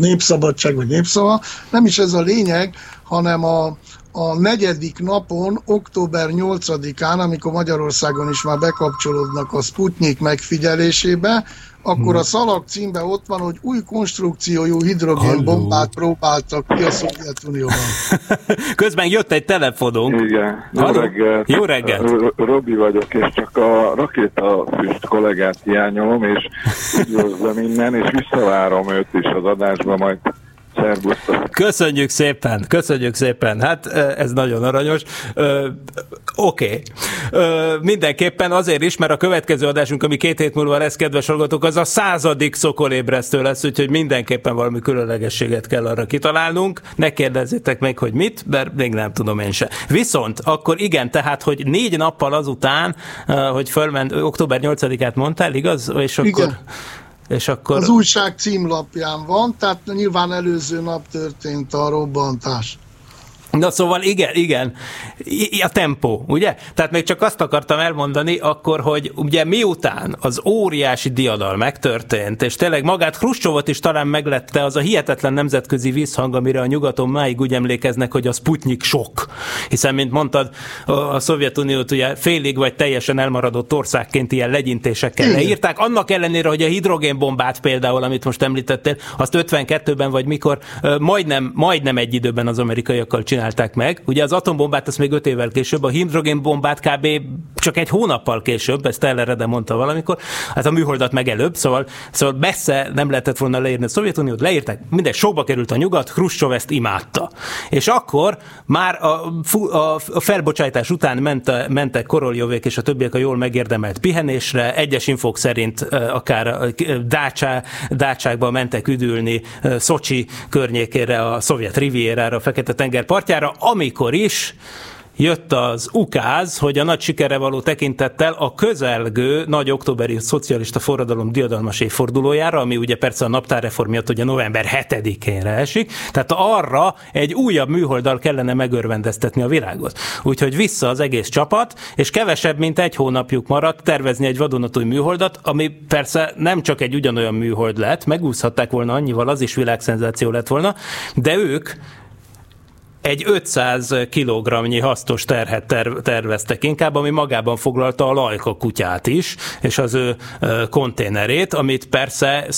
népszabadság, vagy népszava. Nem is ez a lényeg, hanem a, a negyedik napon, október 8-án, amikor Magyarországon is már bekapcsolódnak a Sputnik megfigyelésébe, akkor a hmm. szalag címben ott van, hogy új konstrukciójú hidrogénbombát próbáltak ki a Szovjetunióban. Közben jött egy telefonunk. Igen. Jó Halló? reggelt. Jó reggelt. Robi vagyok, és csak a rakétafüst kollégát hiányolom, és üdvözlöm innen, és visszavárom őt is az adásba, majd Szerbusztok. Köszönjük szépen, köszönjük szépen. Hát ez nagyon aranyos. Oké. Okay. Mindenképpen azért is, mert a következő adásunk, ami két hét múlva lesz, kedves hallgatók, az a századik szokolébresztő lesz, úgyhogy mindenképpen valami különlegességet kell arra kitalálnunk. Ne kérdezzétek meg, hogy mit, mert még nem tudom én se. Viszont akkor igen, tehát, hogy négy nappal azután, hogy fölment, október 8-át mondtál, igaz? És akkor... Igen és akkor... Az újság címlapján van, tehát nyilván előző nap történt a robbantás. Na szóval igen, igen, a tempó, ugye? Tehát még csak azt akartam elmondani akkor, hogy ugye miután az óriási diadal megtörtént, és tényleg magát Hruscsovot is talán meglette az a hihetetlen nemzetközi visszhang, amire a nyugaton máig úgy emlékeznek, hogy a Sputnik sok. Hiszen, mint mondtad, a Szovjetuniót ugye félig vagy teljesen elmaradott országként ilyen legyintésekkel igen. leírták. Annak ellenére, hogy a hidrogénbombát például, amit most említettél, azt 52-ben vagy mikor majdnem, majdnem egy időben az amerikaiakkal csinálták csinálták meg. Ugye az atombombát azt még öt évvel később, a hidrogénbombát kb. csak egy hónappal később, ezt Teller mondta valamikor, hát a műholdat meg előbb, szóval, szóval messze nem lehetett volna leírni a Szovjetuniót, leírták, minden sokba került a nyugat, Khrushchev ezt imádta. És akkor már a, a, a felbocsátás után ment, mentek Koroljovék és a többiek a jól megérdemelt pihenésre, egyes infók szerint akár Dácsá, Dácsákba mentek üdülni Szocsi környékére, a szovjet rivierára, a Fekete-tenger partjára, útjára, amikor is jött az ukáz, hogy a nagy sikere való tekintettel a közelgő nagy októberi szocialista forradalom diadalmas évfordulójára, ami ugye persze a naptárreform miatt ugye november 7-énre esik, tehát arra egy újabb műholddal kellene megörvendeztetni a világot. Úgyhogy vissza az egész csapat, és kevesebb, mint egy hónapjuk maradt tervezni egy vadonatúj műholdat, ami persze nem csak egy ugyanolyan műhold lett, megúszhatták volna annyival, az is világszenzáció lett volna, de ők egy 500 kilogramnyi hasztos terhet ter- terveztek inkább, ami magában foglalta a lajka kutyát is, és az ő konténerét, amit persze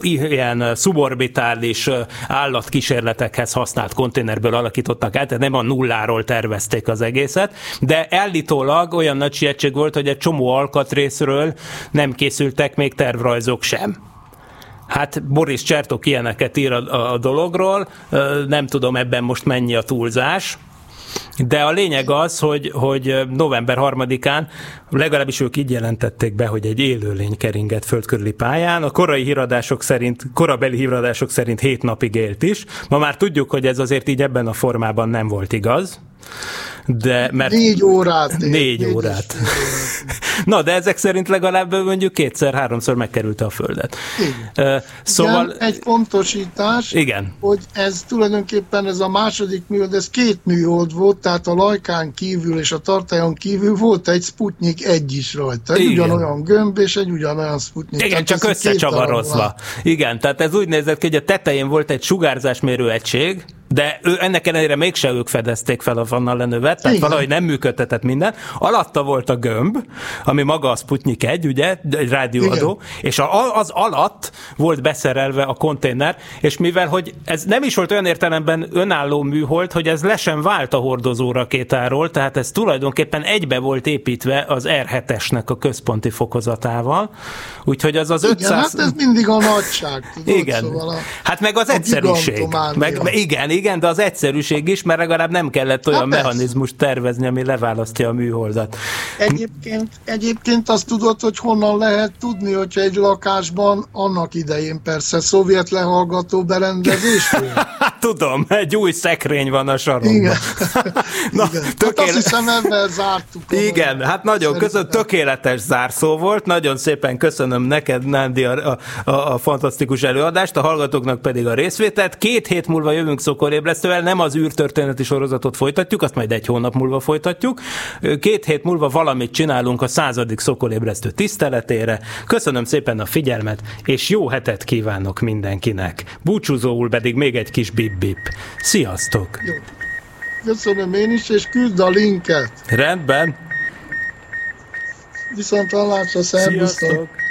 ilyen szuborbitális állatkísérletekhez használt konténerből alakítottak át, tehát nem a nulláról tervezték az egészet, de állítólag olyan nagy sietség volt, hogy egy csomó alkatrészről nem készültek még tervrajzok sem. Hát Boris Csertok ilyeneket ír a, a dologról, nem tudom ebben most mennyi a túlzás, de a lényeg az, hogy, hogy november 3-án legalábbis ők így jelentették be, hogy egy élőlény keringett földkörüli pályán. A korai híradások szerint, korabeli híradások szerint hét napig élt is. Ma már tudjuk, hogy ez azért így ebben a formában nem volt igaz. De, mert négy órát. Négy, négy órát. Na, de ezek szerint legalább mondjuk kétszer-háromszor megkerülte a Földet. Igen. Szóval... Igen, egy pontosítás, igen. hogy ez tulajdonképpen ez a második műhold, ez két műhold volt, tehát a Lajkán kívül és a Tartályon kívül volt egy Sputnik egy is rajta. Egy igen. ugyanolyan gömb és egy ugyanolyan Sputnik. Igen, tehát csak összecsavarozva. Igen, tehát ez úgy nézett ki, hogy a tetején volt egy sugárzásmérő egység, de ő, ennek ellenére mégse ők fedezték fel a Vanna lenövet, tehát Igen. valahogy nem működtetett minden. Alatta volt a gömb, ami maga a Sputnik 1, ugye, egy rádióadó, Igen. és a, az alatt volt beszerelve a konténer, és mivel, hogy ez nem is volt olyan értelemben önálló műhold, hogy ez le sem vált a hordozó rakétáról, tehát ez tulajdonképpen egybe volt építve az R7-esnek a központi fokozatával, úgyhogy az az igen, 500... hát ez mindig a nagyság, tudod, Igen, szóval a, hát meg az egyszerűség. Meg, igen, igen, de az egyszerűség is, mert legalább nem kellett olyan hát mechanizmust tervezni, ami leválasztja a műholdat. Egyébként, egyébként azt tudod, hogy honnan lehet tudni, hogyha egy lakásban annak idején persze szovjet lehallgató berendezés Tudom, egy új szekrény van a sarokban. Igen. Na, Igen. Tökéle... Hát azt hiszem ebben zártuk. Igen, hát nagyon köszönöm, tökéletes zárszó volt, nagyon szépen köszönöm neked, Nándi, a, a, a fantasztikus előadást, a hallgatóknak pedig a részvételt. Két hét múlva jövünk szokorébresztővel, nem az űrtörténeti sorozatot folytatjuk, azt majd egy hónap múlva folytatjuk. Két hét múlva valamit csinálunk a századik szokorébresztő tiszteletére. Köszönöm szépen a figyelmet, és jó hetet kívánok mindenkinek. Búcsúzóul pedig még egy kis bip-bip. Sziasztok! Jó. Köszönöm én is, és küld a linket. Rendben. Viszont hallásra, szervusztok! Sziasztok!